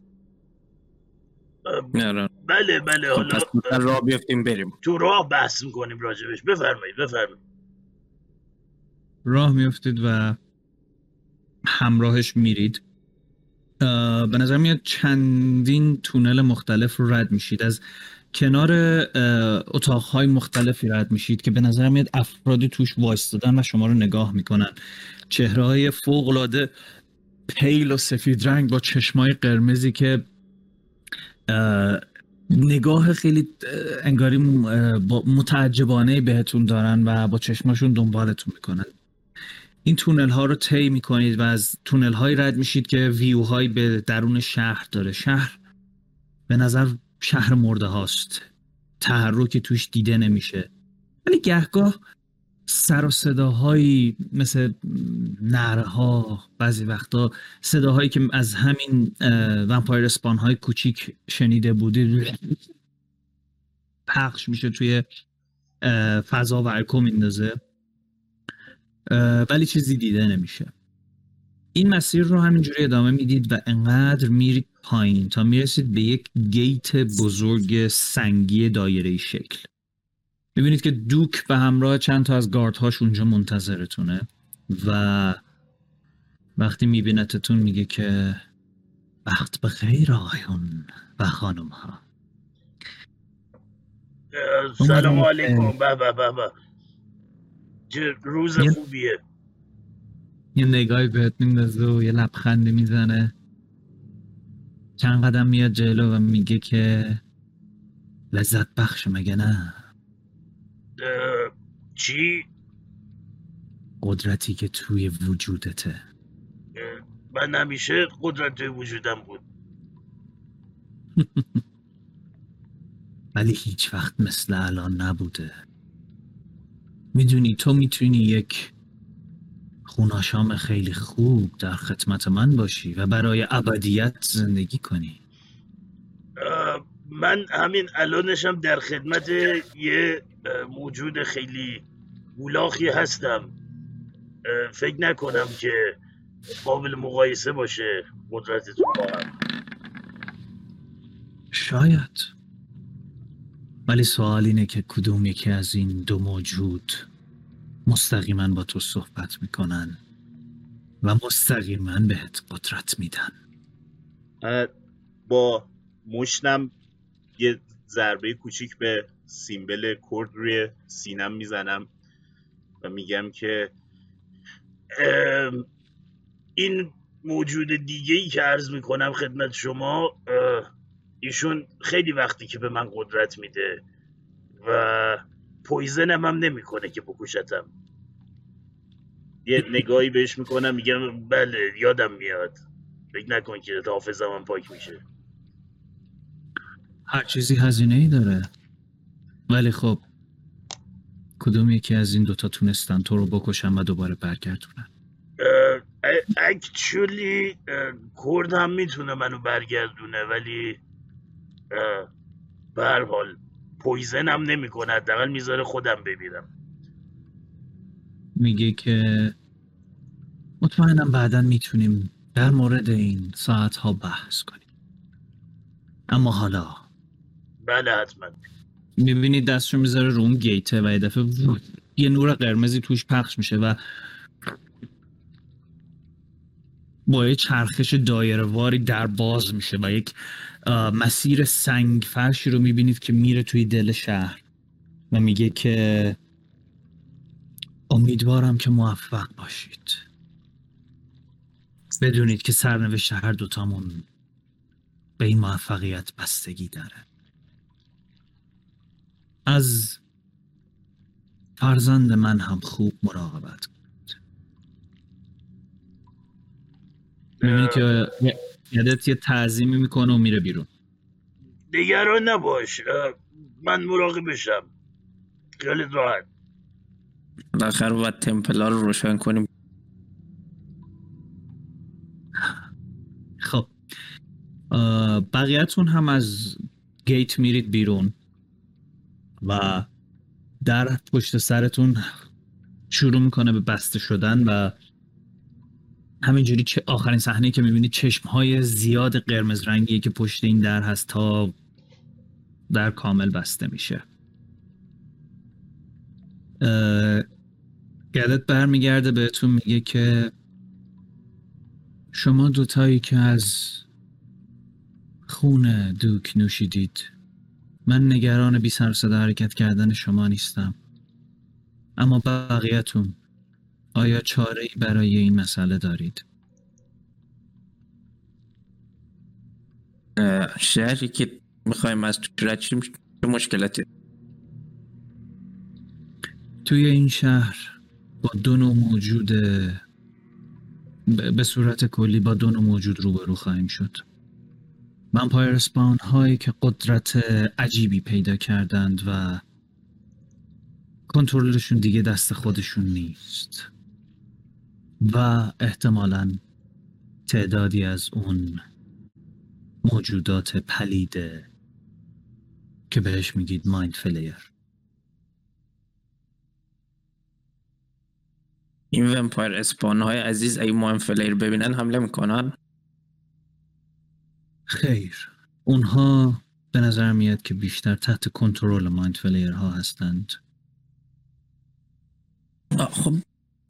نه بله بله خب حالا راه بیفتیم بریم. تو راه بحث می‌کنیم راجبش. بفرمایید بفرمایید. راه میفتید و همراهش میرید. به نظر میاد چندین تونل مختلف رو رد میشید. از کنار اتاقهای مختلفی رد میشید که به نظر میاد افرادی توش وایستادن و شما رو نگاه می‌کنن. چهره های فوق العاده پیل و سفید رنگ با چشمای قرمزی که اه، نگاه خیلی انگاری متعجبانه بهتون دارن و با چشماشون دنبالتون می‌کنن. این تونل ها رو طی می‌کنید و از تونل هایی رد میشید که ویو هایی به درون شهر داره. شهر به نظر شهر مرده هاست. تحرکی توش دیده نمیشه. ولی گهگاه سر و صداهایی مثل نره ها بعضی وقتا صداهایی که از همین ومپایر اسپان های کوچیک شنیده بودید پخش میشه توی فضا و ارکو میندازه. ولی چیزی دیده نمیشه. این مسیر رو همینجوری ادامه می‌دید و انقدر میرید پایین تا می‌رسید به یک گیت بزرگ سنگی دایره شکل. می‌بینید که دوک به همراه چند تا از گاردهاش اونجا منتظرتونه و وقتی میبینتتون میگه که وقت به خیر آقایون و خانم ها سلام. علیکم. به به به روز یه- خوبیه. یه نگاهی بهت میندازه و یه لبخندی می‌زنه. چند قدم میاد جلو و میگه که لذت بخش مگه نه؟ چی؟ قدرتی که توی وجودته. من همیشه قدرت توی وجودم بود. ولی هیچ وقت مثل الان نبوده. می‌دونی تو می‌تونی یک خوناشام خیلی خوب در خدمت من باشی و برای ابدیت زندگی کنی. من همین الانشم در خدمت یه موجود خیلی گولاخی هستم. فکر نکنم که قابل مقایسه باشه قدرتتون با هم شاید. ولی سوال اینه که کدوم یکی از این دو موجود مستقیما با تو صحبت می‌کنن و مستقیما بهت قدرت میدن؟ با مشتم یه ضربه کوچیک به سیمبل کرد روی سینم می‌زنم و میگم که این موجود دیگه ای که عرض می‌کنم خدمت شما ایشون خیلی وقتی که به من قدرت میده و پویزنم هم نمی‌کنه که بکشتم. یه نگاهی بهش می‌کنم میگم بله یادم میاد. فکر نکن که حافظم هم پاک میشه. هر چیزی هزینه ای داره. ولی خب کدوم یکی از این دوتا تونستن تو رو بکشن و دوباره برگردونن؟ اکچولی کرد هم می‌تونه منو برگردونه ولی به هر حال پویزن هم نمی‌کنه حداقل می‌ذاره خودم بمیرم میگه که مطمئنم بعدا می‌تونیم در مورد این ساعت ها بحث کنیم. اما حالا بله حتما. می‌بینید دستشو می‌ذاره رو اون گیته و یه دفعه یه نور قرمزی توش پخش میشه و با یه چرخش دایره واری در باز میشه و یک مسیر سنگ فرشی رو می‌بینید که میره توی دل شهر و میگه که امیدوارم که موفق باشید. بدونید که سرنوشت هر دوتامون به این موفقیت بستگی داره. از فرزند من هم خوب مراقبت کنید. می‌بینی که یادت یه تعظیمی می‌کنه و میره بیرون. نگران نباش من مراقبشم. خیالت راحت. بالاخره باید تمپلا رو روشن کنیم. خب بقیهتون هم از گیت میرید بیرون. و در پشت سرتون شروع می‌کنه به بسته شدن و همینجوری چه آخرین صحنه که می‌بینید چشم های زیاد قرمز رنگی که پشت این در هست تا در کامل بسته میشه. گدت برمیگرده بهتون میگه که شما دوتایی که از خون دوک نوشیدید من نگران بی سر صدا حرکت کردن شما نیستم. اما بقیهتون آیا چاره ای برای این مسئله دارید؟ شهری که می‌خوایم از توش رد چه توی این شهر با دو نوع موجود به صورت کلی با دو نوع موجود روبرو خواهیم شد. ومپایر اسپان هایی که قدرت عجیبی پیدا کردند و کنترلشون دیگه دست خودشون نیست. و احتمالا تعدادی از اون موجودات پلیده که بهش میگید مایند فلیر این ومپایر اسپان های عزیز اگه ما فلیر ببینن حمله می‌کنن. خیر. اونها به نظر میاد که بیشتر تحت کنترل مایند فلیر ها هستند. خب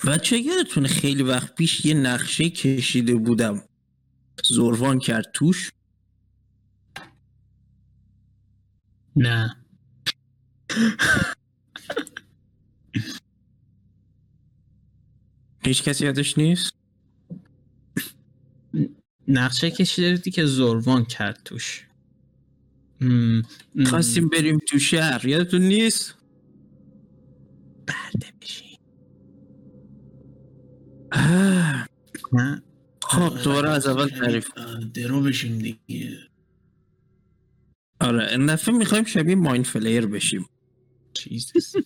بچه یادتونه خیلی وقت پیش یه نقشه کشیده بودم. زروان کرد توش. نه. هیچ کسی یادش نیست؟ نقشه کشیده بودی که زروان کرد توش. خواستیم بریم تو شهر. یادتون نیست؟ برده نه. خب دوباره از اول تعریف درو بشیم دیگه. آره این دفعه می‌خوایم شبیه مایند فلیر بشیم. چیزیست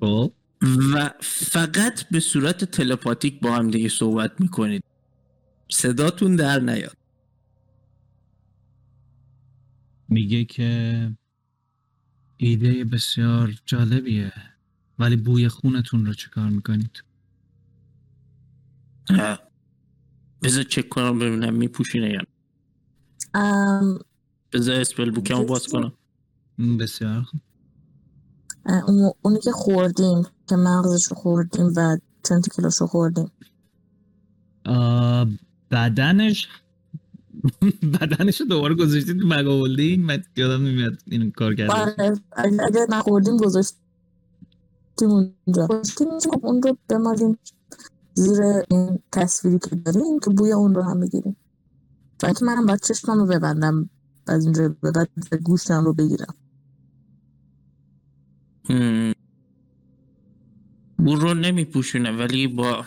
خب. و فقط به صورت تلپاتیک با هم دیگه صحبت می‌کنید. صداتون در نیاد. میگه که ایده بسیار جالبیه ولی بوی خونتون رو چیکار می‌کنید؟ بذار چک کنم ببینم میپوشینه یا. ام، بذار اسپل بوکمو باز کنم. بسیار خوب. اه، اون- اونی که خوردیم. که مغزش رو خوردیم و چند کیلوش رو خوردیم. بدنش بدنش رو دوباره گذاشتید تو مگا هولدینگ من یادم نمیاد این کار کرده آره اگه نخوردیم گذاشتیم اونجا. گذاشتیم. خب اون رو بمازیم زیر این تصویری که داریم که بوی اون رو هم بگیریم اینکه منم باید چشمم رو ببندم از اینجا به بعد گوشتم رو بگیرم. بو رو نمیپوشونه ولی با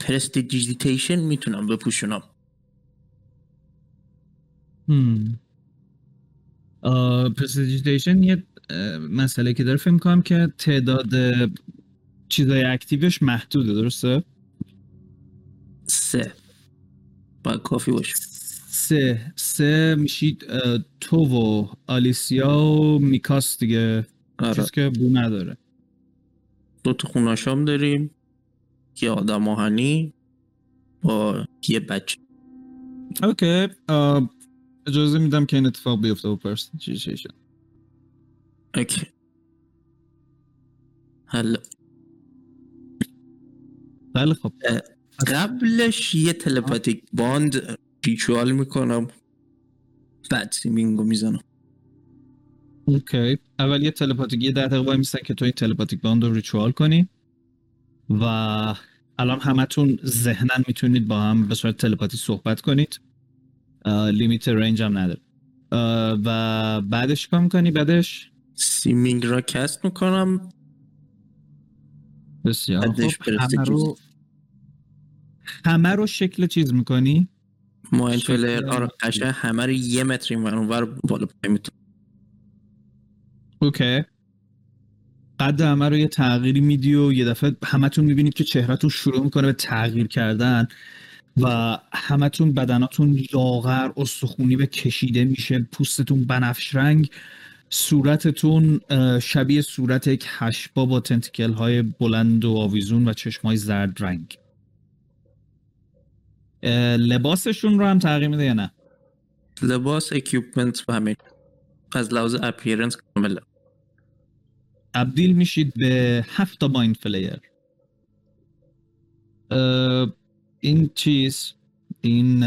prestidigitation می‌تونم بپوشونم. آه، prestidigitation یه مسئله که داره فکر کنم که تعداد چیزای active ش محدوده درسته؟ سه. باید کافی باشه. سه. سه میشید تو و آلیسیا و میکاس دیگه. آره. چیز که بو نداره. دو تا خوناشام داریم. یه آدم آهنی با یه بچه. okay اجازه میدم که این اتفاق بیفته با prestidigitation Okay. حالا. بله خب. قبلش یه telepathic bond ritual می‌کنم. بعد seeming و می‌زنم. Okay. اول یه telepathic یه ده دقیقه وای میستن که تو این telepathic bond رو ritual کنی و الان همتون ذهنا می‌تونید با هم به صورت تلپاتی صحبت کنید. limit range هم نداره. و بعدش کام کنی؟ بعدش؟ seeming را cast می‌کنم. بسیار بعدش خب همه رو همه رو شکل چیز می‌کنی؟ mind شکل- flayer آره قشنگ همه رو یه متر این ور بالا پای می‌تونم. Okay قد همه رو یه تغییری میدی و یه دفعه همتون می‌بینید که چهرهتون شروع می‌کنه به تغییر کردن و همتون بدناتون لاغر استخونی به کشیده میشه پوستتون بنفش رنگ صورتتون شبیه صورت یک هشت‌پا با tentacle های بلند و آویزون و چشم های زرد رنگ. لباسشون رو هم تغییر میده یا نه؟ لباس equipment و همه از لحاظ appearance کامله. تبدیل میشید به هفت تا mind flayer این چیز این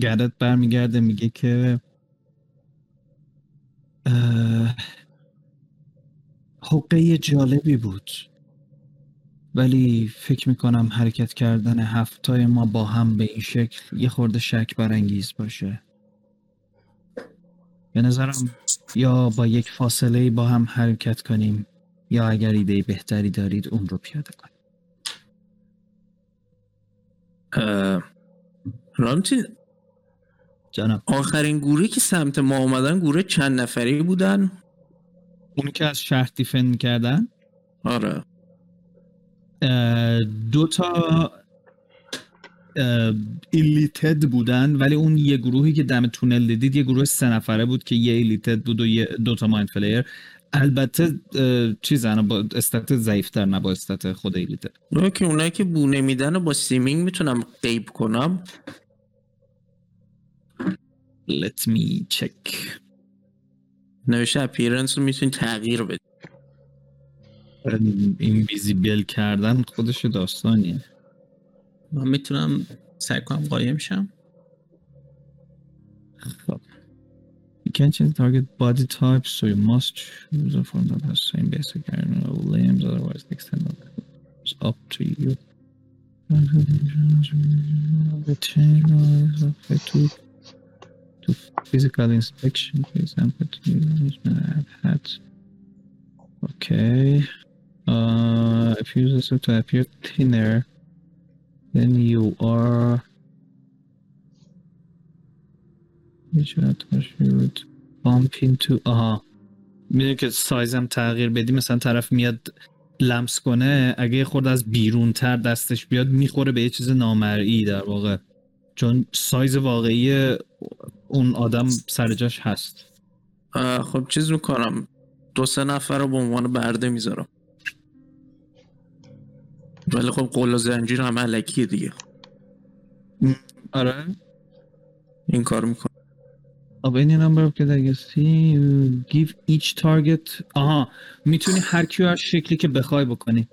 گردت برمیگرده میگه که حقه جالبی بود. ولی فکر می‌کنم حرکت کردن هفتای ما با هم به این شکل یه خورده شک برانگیز باشه. به نظرم یا با یک فاصله با هم حرکت کنیم یا اگر ایده بهتری دارید اون رو پیاده کنیم. رامتین جناب. آخرین گروهی که سمت ما آمدن گروه چند نفری بودن؟ اون که از شهر دیفن می‌کردن؟ آره. دو تا ایلیتد بودن ولی اون یه گروهی که دم تونل دیدید یه گروه سه نفره بود که یه ایلیتد بود و یه دو تا مایند فلیر البته اه، چیزن با stat ضعیفتر نه با stat خود illithid رو که اونایی که بونه میدن و با seeming می‌تونم غیب کنم. Let me check. نوشته appearance رو می‌تونی تغییر بدی. invisible کردن خودش داستانیه. من میتونم سعی کنم قایم شم You can change target body type, so you must choose a form that has same basic iron limbs, otherwise the extent of it is up to you. The change is up to to physical inspection, for example, to have had. Okay. Uh, if you use this to appear thinner, then you are bump into آها می‌دونی که سایزم تغییر بدی مثلا طرف میاد لمس کنه اگه خورده از بیرون تر دستش بیاد می‌خوره به یه چیز نامرئی در واقع. چون سایز واقعی اون آدم سر جاش هست. خب چیز می‌کنم. دو سه نفر رو به عنوان برده می‌ذارم. ولی خب قول و زنجیر هم علکیه دیگه. آره؟ این کار می‌کنم of any number of you give each target آها می‌تونی هر کیو هر شکلی که بخوای بکنی.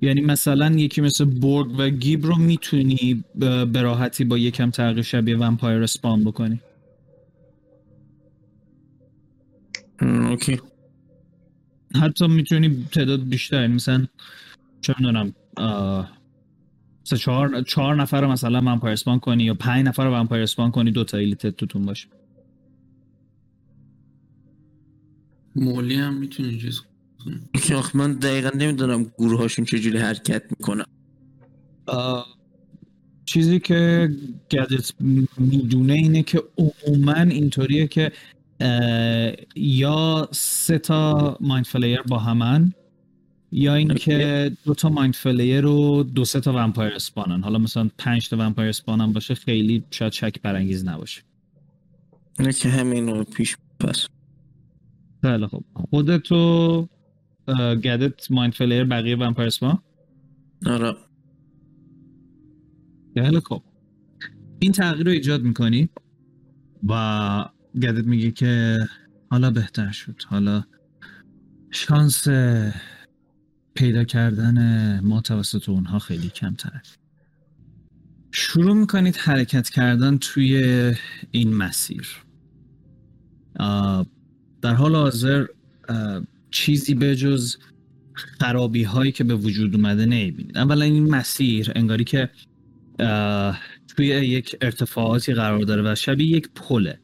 یعنی مثلا یکی مثل برگ و گیب رو می‌تونی به راحتی با یکم تغییر شبیه ومپایر اسپان بکنی. Okay. حتی می‌تونی تعداد بیشتر مثلا چه می‌دونم سه چهار چهار نفر رو مثلا vampire spawn کنی یا پنج نفر رو vampire spawn کنی دو تا illithid توتون باشه. مولی هم می‌تونی چیز آخه من دقیقا نمی‌دونم گروه هاشون چجوری حرکت می‌کنن. آه، چیزی که گدت می‌دونه اینه که عموما اینطوریه که یا سه تا mind flayer با همن یا اینکه دو تا mind flayer و دو سه تا vampire spawn ن حالا مثلا پنج تا vampire spawn ن باشه خیلی شاید شک برانگیز نباشه. اینه که همین رو پیش پس خیلی خب خودتو گدت mind flayer بقیه vampire spawn آره. خیلی خب این تغییر رو ایجاد می‌کنی؟ و گدت میگه که حالا بهتر شد. حالا شانس پیدا کردن ما توسط اونها خیلی کمتره. شروع می‌کنید حرکت کردن توی این مسیر. در حال حاضر چیزی به جز خرابی هایی که به وجود اومده نمی‌بینید. اولا این مسیر انگاری که توی یک ارتفاعاتی قرار داره و شبیه یک پله.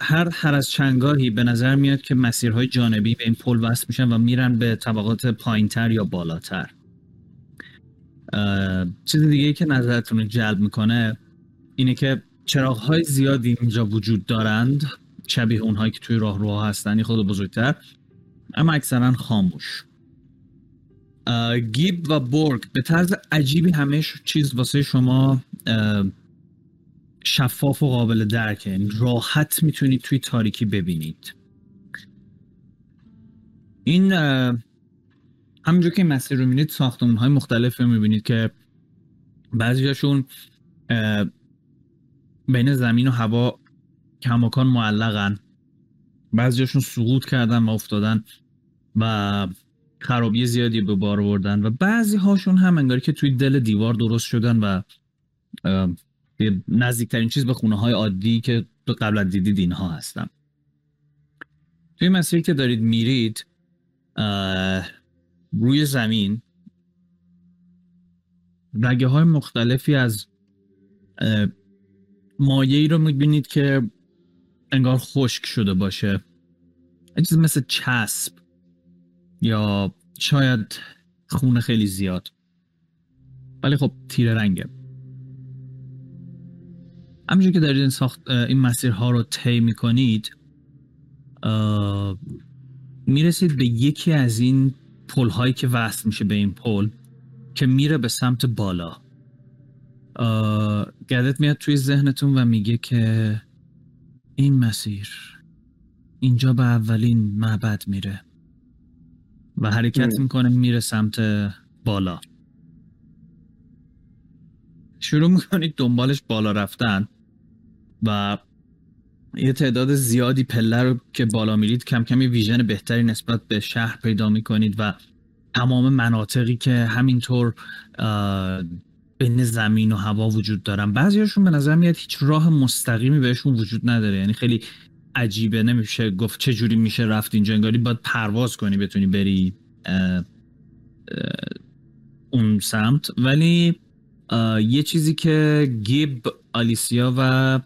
هر هر از چنگاهی به نظر میاد که مسیرهای جانبی به این پل وصل میشن و میرن به طبقات پایینتر یا بالاتر. چیز دیگه که نظرتون رو جلب می‌کنه اینه که چراغ های زیادی اینجا وجود دارند شبیه اونهایی که توی راهروها هستن خود بزرگتر اما اکثرا خاموش. گیب و برگ به طرز عجیبی همه چیز واسه شما شفاف و قابل درکه. یعنی راحت می‌تونید توی تاریکی ببینید. این اه، همونجور که این مسیر رو می‌بینید ساختمون های مختلف رو می‌بینید که بعضیاشون اه، بین زمین و هوا کماکان معلقن. بعضیاشون سقوط کردن و افتادن و خرابی زیادی به بار آوردن. و بعضی هاشون هم انگاری که توی دل دیوار درست شدن و نزدیکترین چیز به خونه های عادی که تو قبل از دیدید اینها هستن توی مسیری که دارید میرید روی زمین رگه های مختلفی از مایه ای رو می‌بینید که انگار خشک شده باشه. یه چیز مثل چسب یا شاید خون خیلی زیاد. ولی خب تیره رنگه. همینجور که دارید این, ساخت، این مسیرها رو طی می‌کنید می‌رسید به یکی از این پل هایی که وصل میشه به این پل که میره به سمت بالا. آه، گدت میاد توی ذهنتون و میگه که این مسیر اینجا به اولین معبد میره و حرکت می‌کنه میره سمت بالا. شروع می‌کنید دنبالش بالا رفتن. و یه تعداد زیادی پله رو که بالا میرید کم کمی ویژن بهتری نسبت به شهر پیدا می‌کنید و تمام مناطقی که همینطور بین زمین و هوا وجود دارن. بعضیاشون به نظر میاد هیچ راه مستقیمی بهشون وجود نداره. یعنی خیلی عجیبه نمیشه گفت چه جوری میشه رفت اینجا. انگاری باید پرواز کنی بتونی بری اون سمت. ولی یه چیزی که گیب آلیسیا و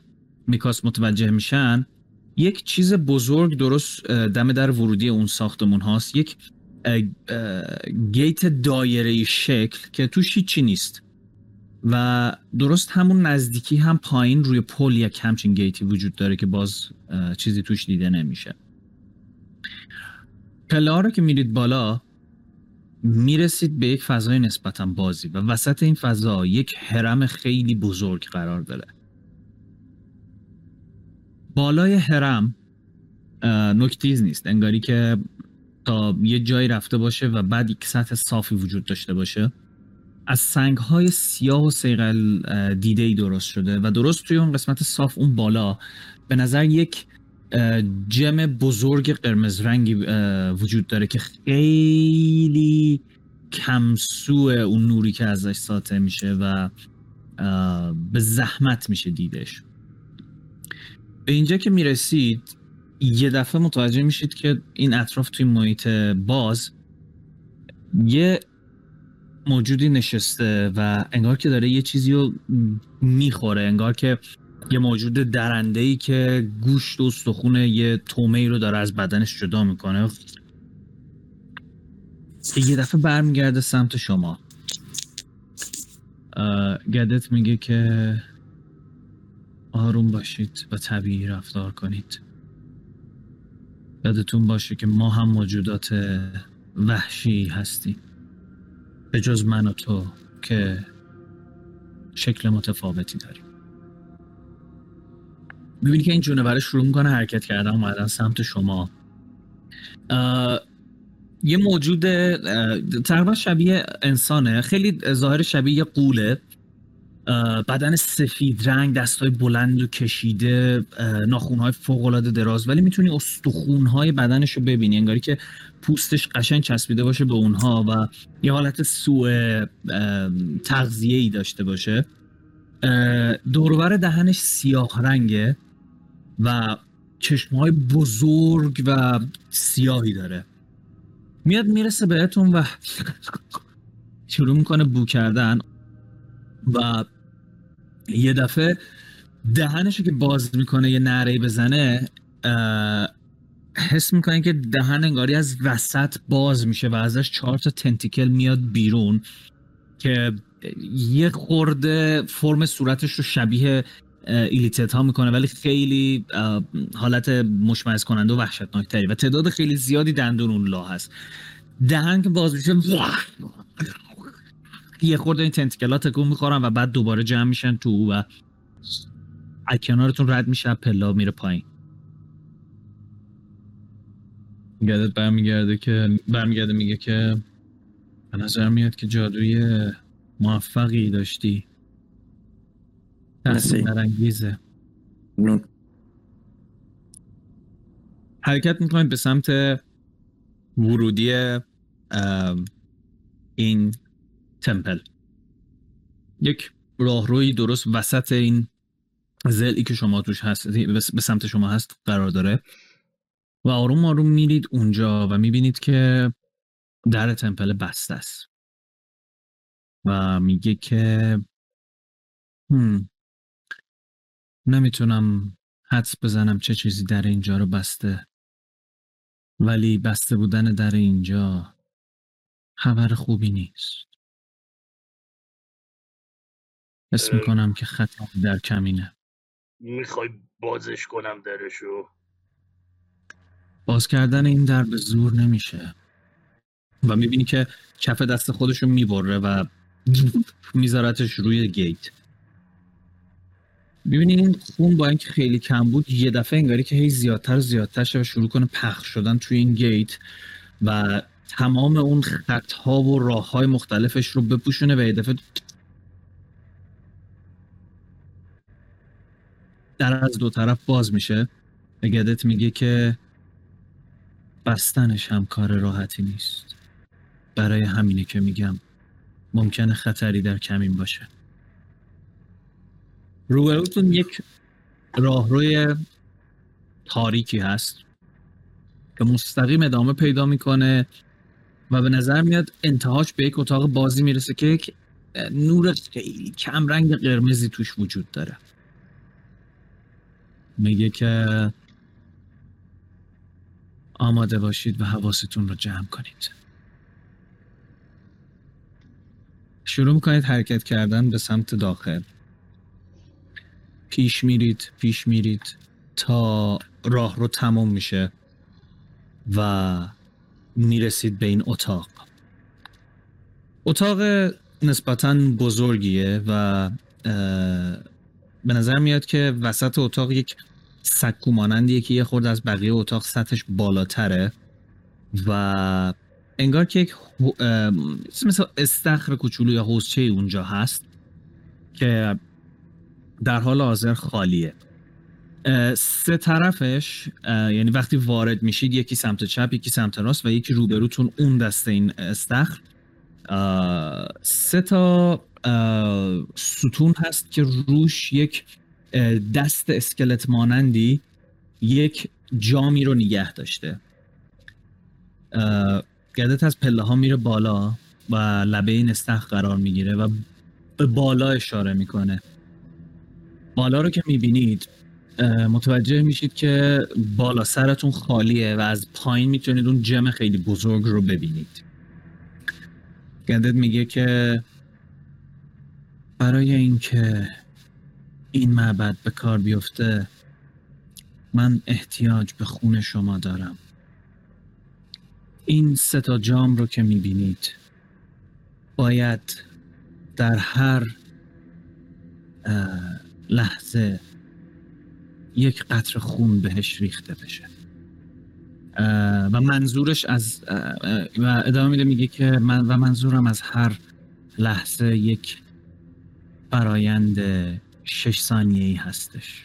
میکاس متوجه میشن یک چیز بزرگ درست دم در ورودی اون ساختمون هاست. یک گیت دایره شکل که توش هیچی نیست. و درست همون نزدیکی هم پایین روی پل یک همچین گیتی وجود داره که باز چیزی توش دیده نمیشه. پله ها رو که میرید بالا می‌رسید به یک فضای نسبتا بازی و وسط این فضا یک هرم خیلی بزرگ قرار داره. بالای هرم نکتیز نیست. انگاری که تا یه جایی رفته باشه و بعد یک سطح صافی وجود داشته باشه از سنگ های سیاه و سیقل دیده ای درست شده و درست توی اون قسمت صاف اون بالا به نظر یک جم بزرگ قرمز رنگی وجود داره که خیلی کمسو اون نوری که ازش ساطع میشه و به زحمت میشه دیدش به اینجا که می‌رسید یه دفعه متوجه میشید که این اطراف توی محیط باز یه موجودی نشسته و انگار که داره یه چیزی رو می‌خوره انگار که یه موجود درنده ای که گوشت و استخون یه تومه ای رو داره از بدنش جدا می‌کنه. یه دفعه برمیگرده سمت شما. گدت میگه که آروم باشید و طبیعی رفتار کنید. یادتون باشه که ما هم موجودات وحشی هستیم. به جز من و تو که شکل متفاوتی داریم. می‌بینی که این جونوره شروع می‌کنه حرکت کردن اومدن سمت شما. یه موجود تقریبا شبیه انسانه. خیلی ظاهر شبیه یه قوله. بدن سفید رنگ دستای بلند و کشیده ناخونهای فوقالعاده دراز. ولی می‌تونی استخونهای بدنش رو ببینی. انگاری که پوستش قشنگ چسبیده باشه به اونها و یه حالت سوء تغذیه ای داشته باشه. دورور دهنش سیاه رنگه و چشمهای بزرگ و سیاهی داره. میاد می‌رسه بهتون و شروع می‌کنه بو کردن و یه دفعه دهنشو که باز می‌کنه یه نره بزنه حس می‌کنه که دهن انگاری از وسط باز میشه و ازش چهار تا تنتیکل میاد بیرون که یه خورده فرم صورتش رو شبیه ایلیتت ها می‌کنه ولی خیلی حالت مشمعز کننده و وحشتناک و تعداد خیلی زیادی دندون اون لا هست. دهن که باز میشه یه خورده این تنتیکلات تکون می‌خورن و بعد دوباره جمع میشن تو و از کنارتون رد میشه پلا میره پایین. گردت برمیگرده که برمیگرده میگه که به نظر میاد که جادوی موفقی داشتی. تحصیل انگیزه حرکت می‌کنید به سمت ورودی این تمپل. یک راهروی درست وسط این زلی که شما توش هست به سمت شما هست قرار داره. و آروم آروم میرید اونجا و می‌بینید که در تمپل بسته است. و میگه که هم. نمی‌تونم حدس بزنم چه چیزی در اینجا رو بسته. ولی بسته بودن در اینجا خبر خوبی نیست. حس می‌کنم که خطر در کمینه. می‌خوای بازش کنم درشو. باز کردن این در به زور نمیشه. و می‌بینی که کف دست خودشو می‌بره و میذارتش روی گیت. می‌بینی این خون با اینکه خیلی کم بود یه دفعه انگاری که هی زیادتر زیادتر شه و شروع کنه پخش شدن توی این گیت و تمام اون خطها و راه های مختلفش رو بپوشونه و یه دفعه در از دو طرف باز میشه. گدت میگه که بستنش هم کار راحتی نیست. برای همینه که میگم ممکنه خطری در کمین باشه. روبروتون یک راهروی تاریکی هست که مستقیم ادامه پیدا می‌کنه و به نظر میاد انتهاش به یک اتاق بازی می‌رسه که یک نور خیلی کم رنگ قرمزی توش وجود داره. میگه که آماده باشید و حواستون رو جمع کنید. شروع می‌کنید حرکت کردن به سمت داخل. پیش میرید پیش میرید تا راه رو تموم میشه و می‌رسید به این اتاق. اتاق نسبتا بزرگیه و به نظر میاد که وسط اتاق یک سکو مانندیه که یه خورده از بقیه اتاق سطحش بالاتره و انگار که یک مثل استخر کوچولو یا حوزچه اونجا هست که در حال حاضر خالیه. سه طرفش یعنی وقتی وارد میشید یکی سمت چپ یکی سمت راست و یکی روبروتون اون دسته این استخر. سه تا ستون هست که روش یک دست اسکلت مانندی یک جامی رو نگه داشته. گدت از پله ها میره بالا و لبه این استخر قرار می‌گیره و به بالا اشاره می‌کنه. بالا رو که می‌بینید متوجه میشید که بالا سرتون خالیه و از پایین می‌تونید اون جمع خیلی بزرگ رو ببینید. گندت میگه که برای اینکه این معبد به کار بیفته من احتیاج به خون شما دارم. این سه تا جام رو که می‌بینید باید در هر لحظه یک قطر خون بهش ریخته بشه. و منظورش از و ادامه میده میگه که من و منظورم از هر لحظه یک فرایند شش ثانیه‌ای هستش.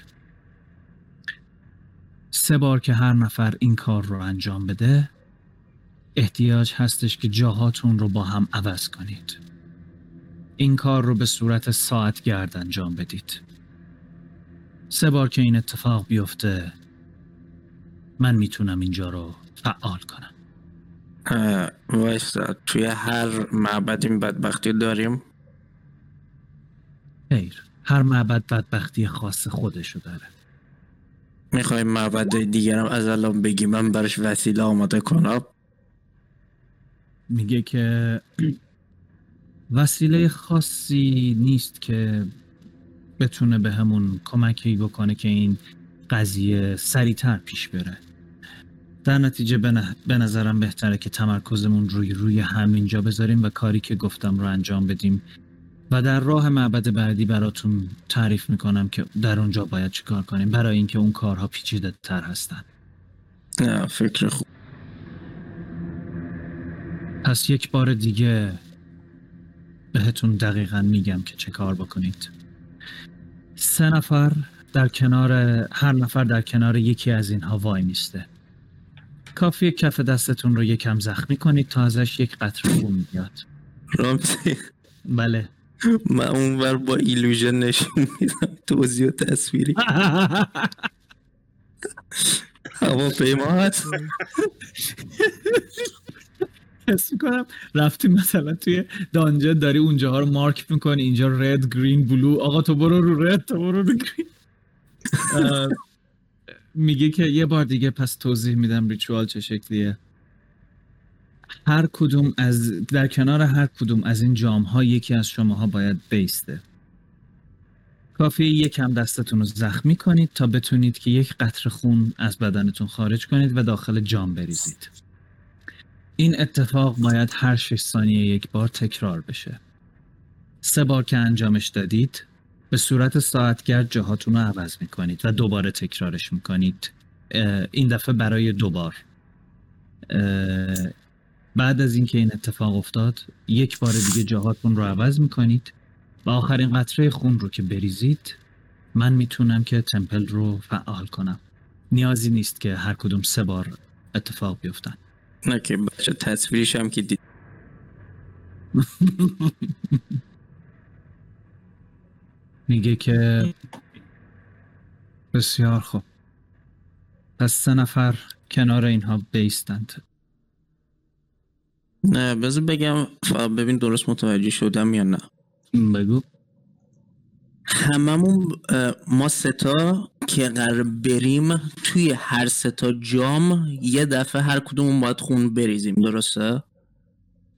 سه بار که هر نفر این کار رو انجام بده احتیاج هستش که جاهاتون رو با هم عوض کنید. این کار رو به صورت ساعت گرد انجام بدید. سه بار که این اتفاق بیفته من می‌تونم اینجا رو فعال کنم. اه، وایسا توی هر معبد این بدبختی داریم؟ خیر. هر معبد بدبختی خاص خودشو داره. می‌خوای معبد دیگرم از الان بگی من براش وسیله آماده کنم. میگه که وسیله خاصی نیست که بتونه به همون کمکی بکنه که این قضیه سریعتر پیش بره. در نتیجه به نظرم بهتره که تمرکزمون روی روی همینجا بذاریم و کاری که گفتم رو انجام بدیم. و در راه معبد بعدی براتون تعریف می‌کنم که در اونجا باید چیکار کنیم. برای اینکه اون کارها پیچیده تر هستن. نه فکر خوب. پس یک بار دیگه بهتون دقیقا میگم که چه کار بکنید. سه نفر در کنار هر نفر در کنار یکی از اینها وای میسته. کافی کف دستتون رو یکم زخمی کنید تا ازش یک قطره خون بیاد. رامزی بله. من اونور با ایلوژن نشون میدم توضیح و تصویری. هواپیما هست. حس می‌کنم رفتی مثلا توی دانجن داری اونجاها رو مارک می‌کنی اینجا رد گرین بلو آقا تو برو رو رد تو برو رو گرین میگه که یه بار دیگه پس توضیح میدم ریچوال چه شکلیه. هر کدوم از در کنار هر کدوم از این جام ها یکی از شماها باید بیسته کافی یکم دستتون رو زخمی کنید تا بتونید که یک قطره خون از بدنتون خارج کنید و داخل جام بریزید این اتفاق باید هر 6 ثانیه یک بار تکرار بشه. سه بار که انجامش دادید به صورت ساعتگرد جاهاتون رو عوض می‌کنید و دوباره تکرارش می‌کنید. این دفعه برای دوبار. بعد از اینکه این اتفاق افتاد یک بار دیگه جاهاتون رو عوض می‌کنید و آخرین قطره خون رو که بریزید من می‌تونم که تمپل رو فعال کنم. نیازی نیست که هر کدوم سه بار اتفاق بیفتن. نه که بچه تصویرش هم که دید میگه که بسیار خوب پس سه نفر کنار اینها بیستند نه بذار بگم ببین درست متوجه شدم یا نه. بگو. هممون ما ستا که قرار بریم توی هر ستا جام یه دفعه هر کدومون باید خون بریزیم درسته؟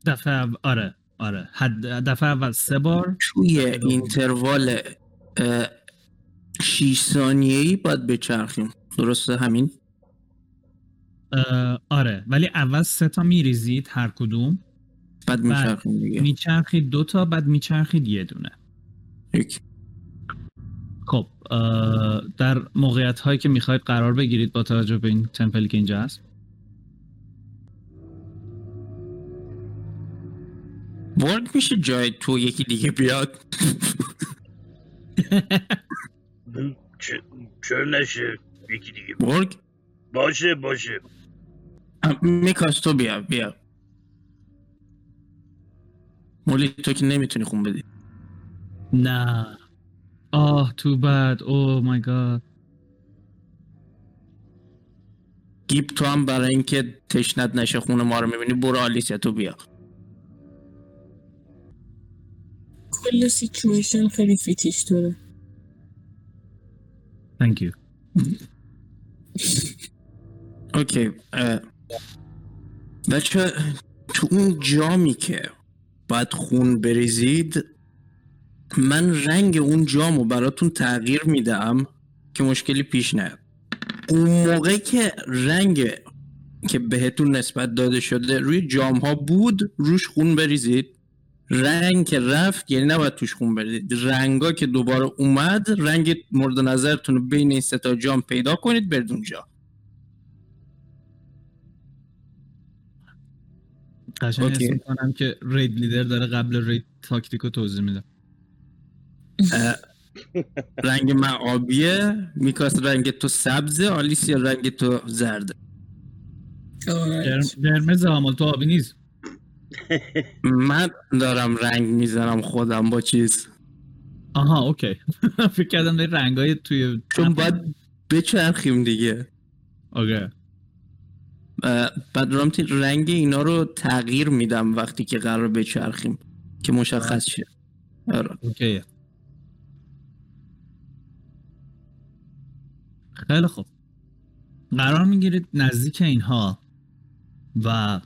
دفعه آره آره. حد دفعه اول سه بار. توی اینتروال اه، شیش ثانیه ای باید بچرخیم درسته؟ همین؟ آره. ولی اول سه تا میریزید هر کدوم. بعد میچرخیم دیگه. میچرخید دو تا بعد میچرخید یه دونه. یک. خب در موقعیت هایی که می‌خواید قرار بگیرید با توجه به این تمپلی که اینجا هست. ورد میشه جای تو یکی دیگه بیاد. چه- چرا نشه یکی دیگه باشه باشه. میکاس تو بیا بیا. مولی تو که نمی‌تونی خون بدی. نه. آه تو بد. او مای گاد گیب تو هم برای اینکه تشنت نشه خون ما رو می‌بینی برو آلیسیا تو بیا. کل سیچویشن خیلی فیتیش داره. Thank you. اوکی بچه تو اون جامی که باید خون بریزید من رنگ اون جامو براتون تغییر میدم که مشکلی پیش نیاد. اون موقع که رنگ که بهتون نسبت داده شده روی جام ها بود روش خون بریزید. رنگ که رفت یعنی نباید توش خون بریزید. رنگا که دوباره اومد رنگ مورد نظرتون رو بین این سه تا جام پیدا کنید برید اونجا. قشنگ. حس می‌کنم که raid leader داره قبل raid تاکتیک رو توضیح میده. رنگ من آبیه میکاس رنگ تو سبزه آلیسیا رنگ تو زرده. قرمز مال تو آبی نیست؟ من دارم رنگ می‌زنم خودم با چیز. آها okay. فکر کردم داری رنگای توی چون باید بچرخیم دیگه. اوکی. بعد رامتی رنگ اینا رو تغییر میدم وقتی که قرار بچرخیم که مشخص شه. آره. اوکی. خیلی خوب. قرار می‌گیرید نزدیک اینها و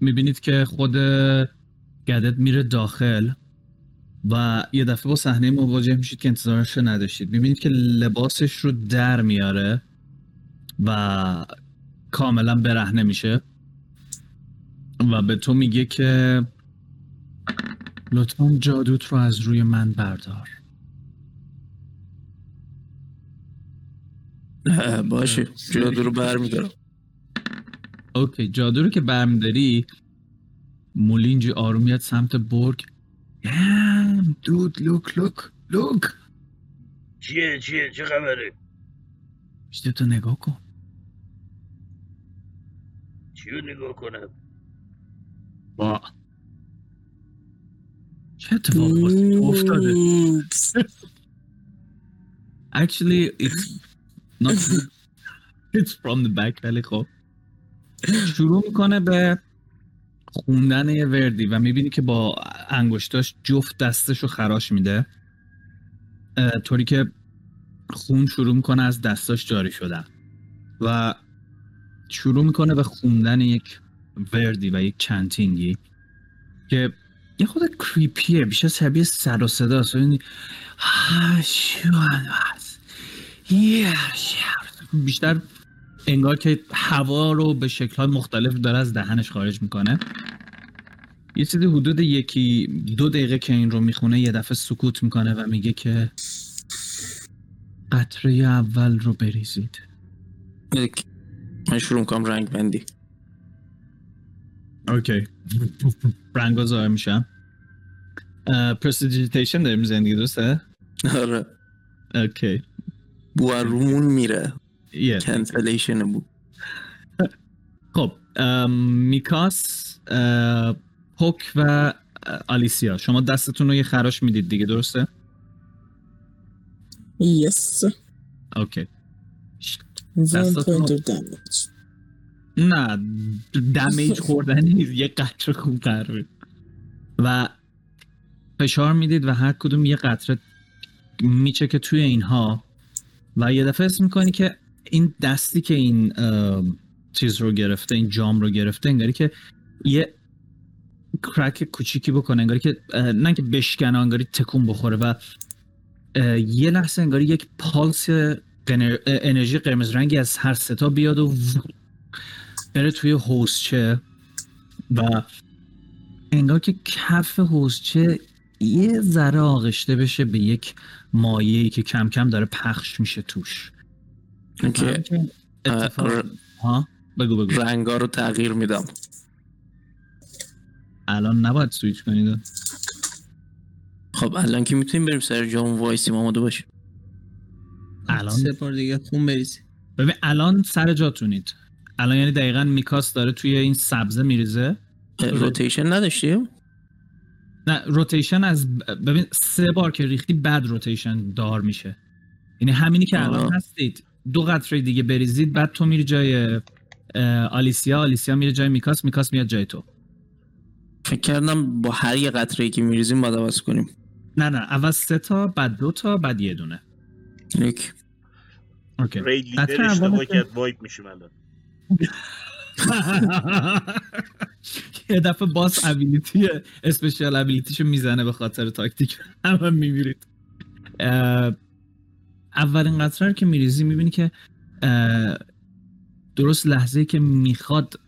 می‌بینید که خود گدت میره داخل و یه دفعه با صحنه مواجه میشید که انتظارش رو نداشتید. می‌بینید که لباسش رو در میاره. و کاملا برهنه میشه. و به تو میگه که لطفا جادوت رو از روی من بردار. باشه جادو رو برمیدارم. اوکی جادو رو که برمیداری مولینجی آروم میاد سمت برگ. دود دود لوک لوک لوک. چیه چیه چه خبره؟ بیشتر تو نگاه کن. چی رو نگاه کنم. با. چه واسه تو افتاده؟ Actually it's not it's from the back ولی خب. شروع می‌کنه به خوندن یه وردی و می‌بینی که با انگشتاش جفت دستش رو خراش میده. طوری که خون شروع می‌کنه از دستاش جاری شدن. و شروع می‌کنه به خوندن یک وردی و یک چنتینگی که یه خود کریپیه بیشتر شبیه سر و صدا است یعنی بیشتر انگار که هوا رو به شکل‌های مختلف داره از دهنش خارج می‌کنه یه چیزی حدود یکی دو دقیقه که این رو می‌خونه یه دفعه سکوت می‌کنه و میگه که قطره اول رو بریزید okay. من شروع می‌کنم رنگ بندی. Okay. رنگا ظاهر میشن. Prestidigitation داریم زندگی درسته؟ آره. Okay. بو رومون میره. cancellation بود خب ام، میکاس پوک و آلیسیا. شما دستتون رو یه خراش می‌دید دیگه درسته؟ Yes. Okay. نه damage خوردن نیست یه قطره خون قراره و فشار می‌دید و هر کدوم یه قطره میچه که توی اینها. و یه دفعه اسم می‌کنی که این دستی که این چیز رو گرفته این جام رو گرفته انگاری که یه کرک کوچیکی بکنه انگاری که نه که بشکنه انگاری تکون بخوره و یه لحظه انگاری یک پالس قنر- انرژی قرمز رنگی از هر ستا بیاد و بره توی حوضچه و انگار که کف حوضچه یه ذره آغشته بشه به یک مایعی که کم کم داره پخش میشه توش. Okay اتفاق ها؟ بگو بگو. رنگا رو تغییر میدم. الان نباید سویچ کنید خب الان که می‌تونیم بریم سر جام وایسیم آماده باشیم. الان سه بار دیگه خون بریزی. ببین الان سر جاتونید. الان یعنی دقیقا میکاس داره توی این سبزه میریزه. روتیشن نداشتیم نه روتیشن از ببین سه بار که ریختی بعد روتیشن دار میشه. یعنی همینی که الان. هستید. دو قطره دیگه بریزید بعد تو میری جای آلیسیا. آلیسیا میره جای میکاس میکاس میاد جای تو. فکر کردم با هر یه قطره ای که میریزیم باید عوض کنیم. نه نه اول سه تا بعد دو تا بعد یه دونه. یک okay. Leader اشتباه کرد wipe میشیم الان. یه دفعه boss ability special ability شو می‌زنه به خاطر تاکتیک. همه میمیرید. اولین قطره رو که میریزی می‌بینی که درست لحظه که می‌خواد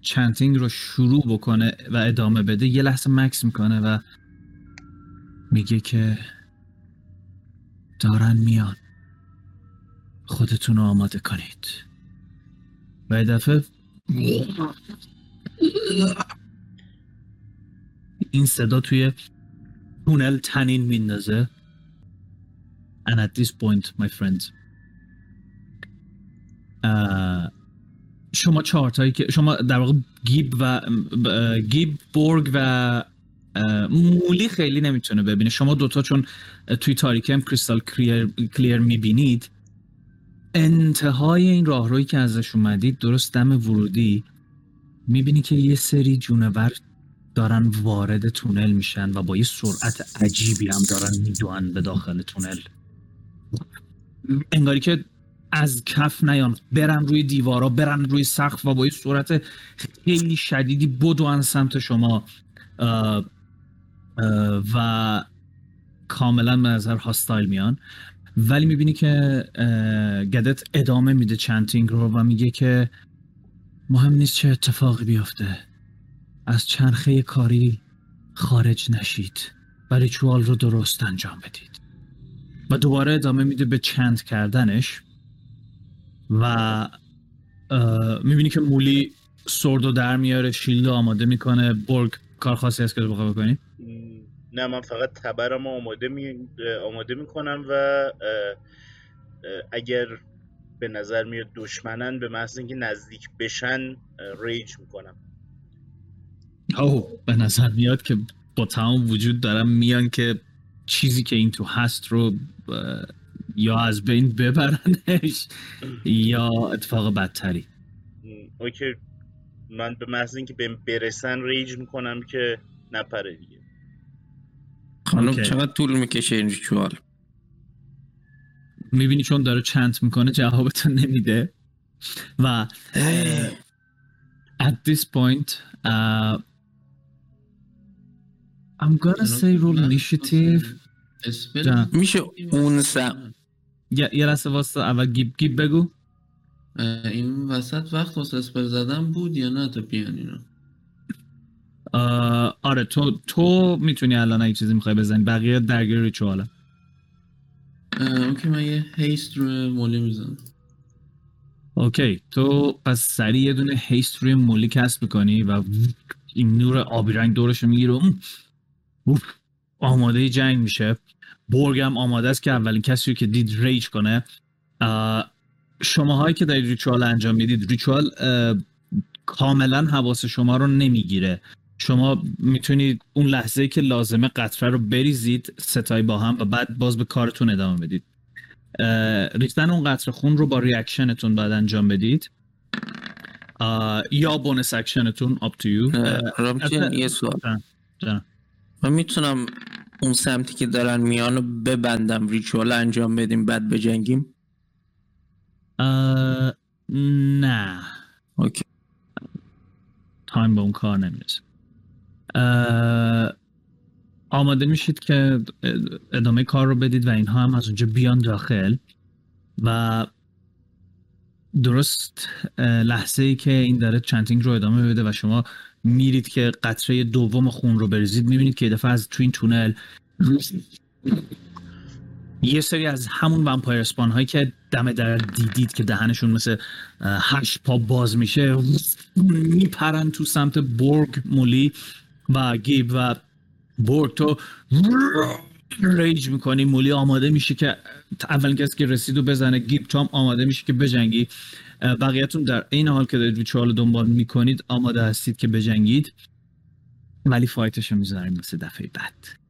chanting رو شروع بکنه و ادامه بده یه لحظه مکث می‌کنه و میگه که دارن میان. خودتون رو آماده کنید. و دفعه. این صدا توی تونل تنین میندازه. And at this point my friends اه، شما چهارتایی که شما در واقع گیب و گیب بورگ و مولی خیلی نمی‌تونه ببینه. شما دوتا چون توی تاریکی هم کریستال کلیر, کلیر می‌بینید انتهای این راهرویی که ازش اومدید درست دم ورودی می‌بینی که یه سری جونور دارن وارد تونل میشن و با یه سرعت عجیبی هم دارن میدوان به داخل تونل. انگاری که از کف نیان. برن روی دیوارا برن روی سقف و با یه سرعت خیلی شدیدی بدون سمت شما و کاملا به نظر هاستایل میان. ولی می‌بینی که گدت ادامه میده چنتینگ رو و میگه که مهم نیست چه اتفاقی بیفته از چرخه کاری خارج نشید. و ریچوال رو درست انجام بدید. و دوباره ادامه میده به چند کردنش. و می‌بینی که مولی سرد و در میاره شیلد آماده می‌کنه. برگ کار خاصی هست که بخواه نه من فقط تبرم آماده می آماده می‌کنم و اگر به نظر میاد دشمنن به محض اینکه نزدیک بشن ریج می‌کنم. اوه به نظر میاد که با تمام وجود دارم میان که چیزی که این تو هست رو یا از بین ببرنش یا اتفاق بدتری. okay. من به محض اینکه بهم برسن rage می‌کنم که نپره دیگه. خانم okay. چقدر طول می‌کشه این ritual می‌بینی چون داره chant می‌کنه جوابتو نمیده. و at this point uh, I'm gonna say roll initiative. میشه اون سم یه لحظه واسه اول گیب گیب بگو. این وسط وقت واسه spell زدن بود یا نه تا بیان اینا؟ آره تو تو می‌تونی الان اگه چیزی می‌خوای بزنی. بقیه درگیر ritual ه okay من یه haste روی مولی می‌زنم. okay تو پس سریع یه دونه haste روی مولی cast می‌کنی و این نور آبی رنگ دورش می‌گیره آماده جنگ میشه. برگ هم آماده است که اولین کسی رو که دید rage کنه. شماهایی که دارید ritual انجام می‌دید ritual کاملا حواس شما رو نمی‌گیره. شما می‌تونید اون لحظه که لازمه قطره رو بریزید سه تایی با هم و بعد باز به کارتون ادامه بدید. ریختن اون قطره خون رو با reaction تون بعد انجام بدید. یا bonus action تون up to you. اه، رامتین البته- یه سوال. من می‌تونم اون سمتی که دارن میان رو ببندم ritual انجام بدیم بعد بجنگیم؟ نه. okay. time به اون کار نمی‌رسه. آماده میشید که ادامه کار رو بدید و اینها هم از اونجا بیان داخل. و درست لحظه ای که این داره chanting رو ادامه بده و شما میرید که قطره دوم خون رو بریزید می‌بینید که دفعه از تو این تونل یه سری از همون vampire spawn هایی که دم در دیدید که دهنشون مثل هشت پا باز میشه میپرن تو سمت برگ مولی. و گیب و برگ تو ریج می‌کنی. مولی آماده میشه که اولین کسی که رسید و بزنه گیب تو هم آماده میشه که بجنگی. بقیه‌تون در این حال که دارید ریچوال دنبال می‌کنید آماده هستید که بجنگید. ولی فایتش رو می‌ذاریم مثل دفعه بعد.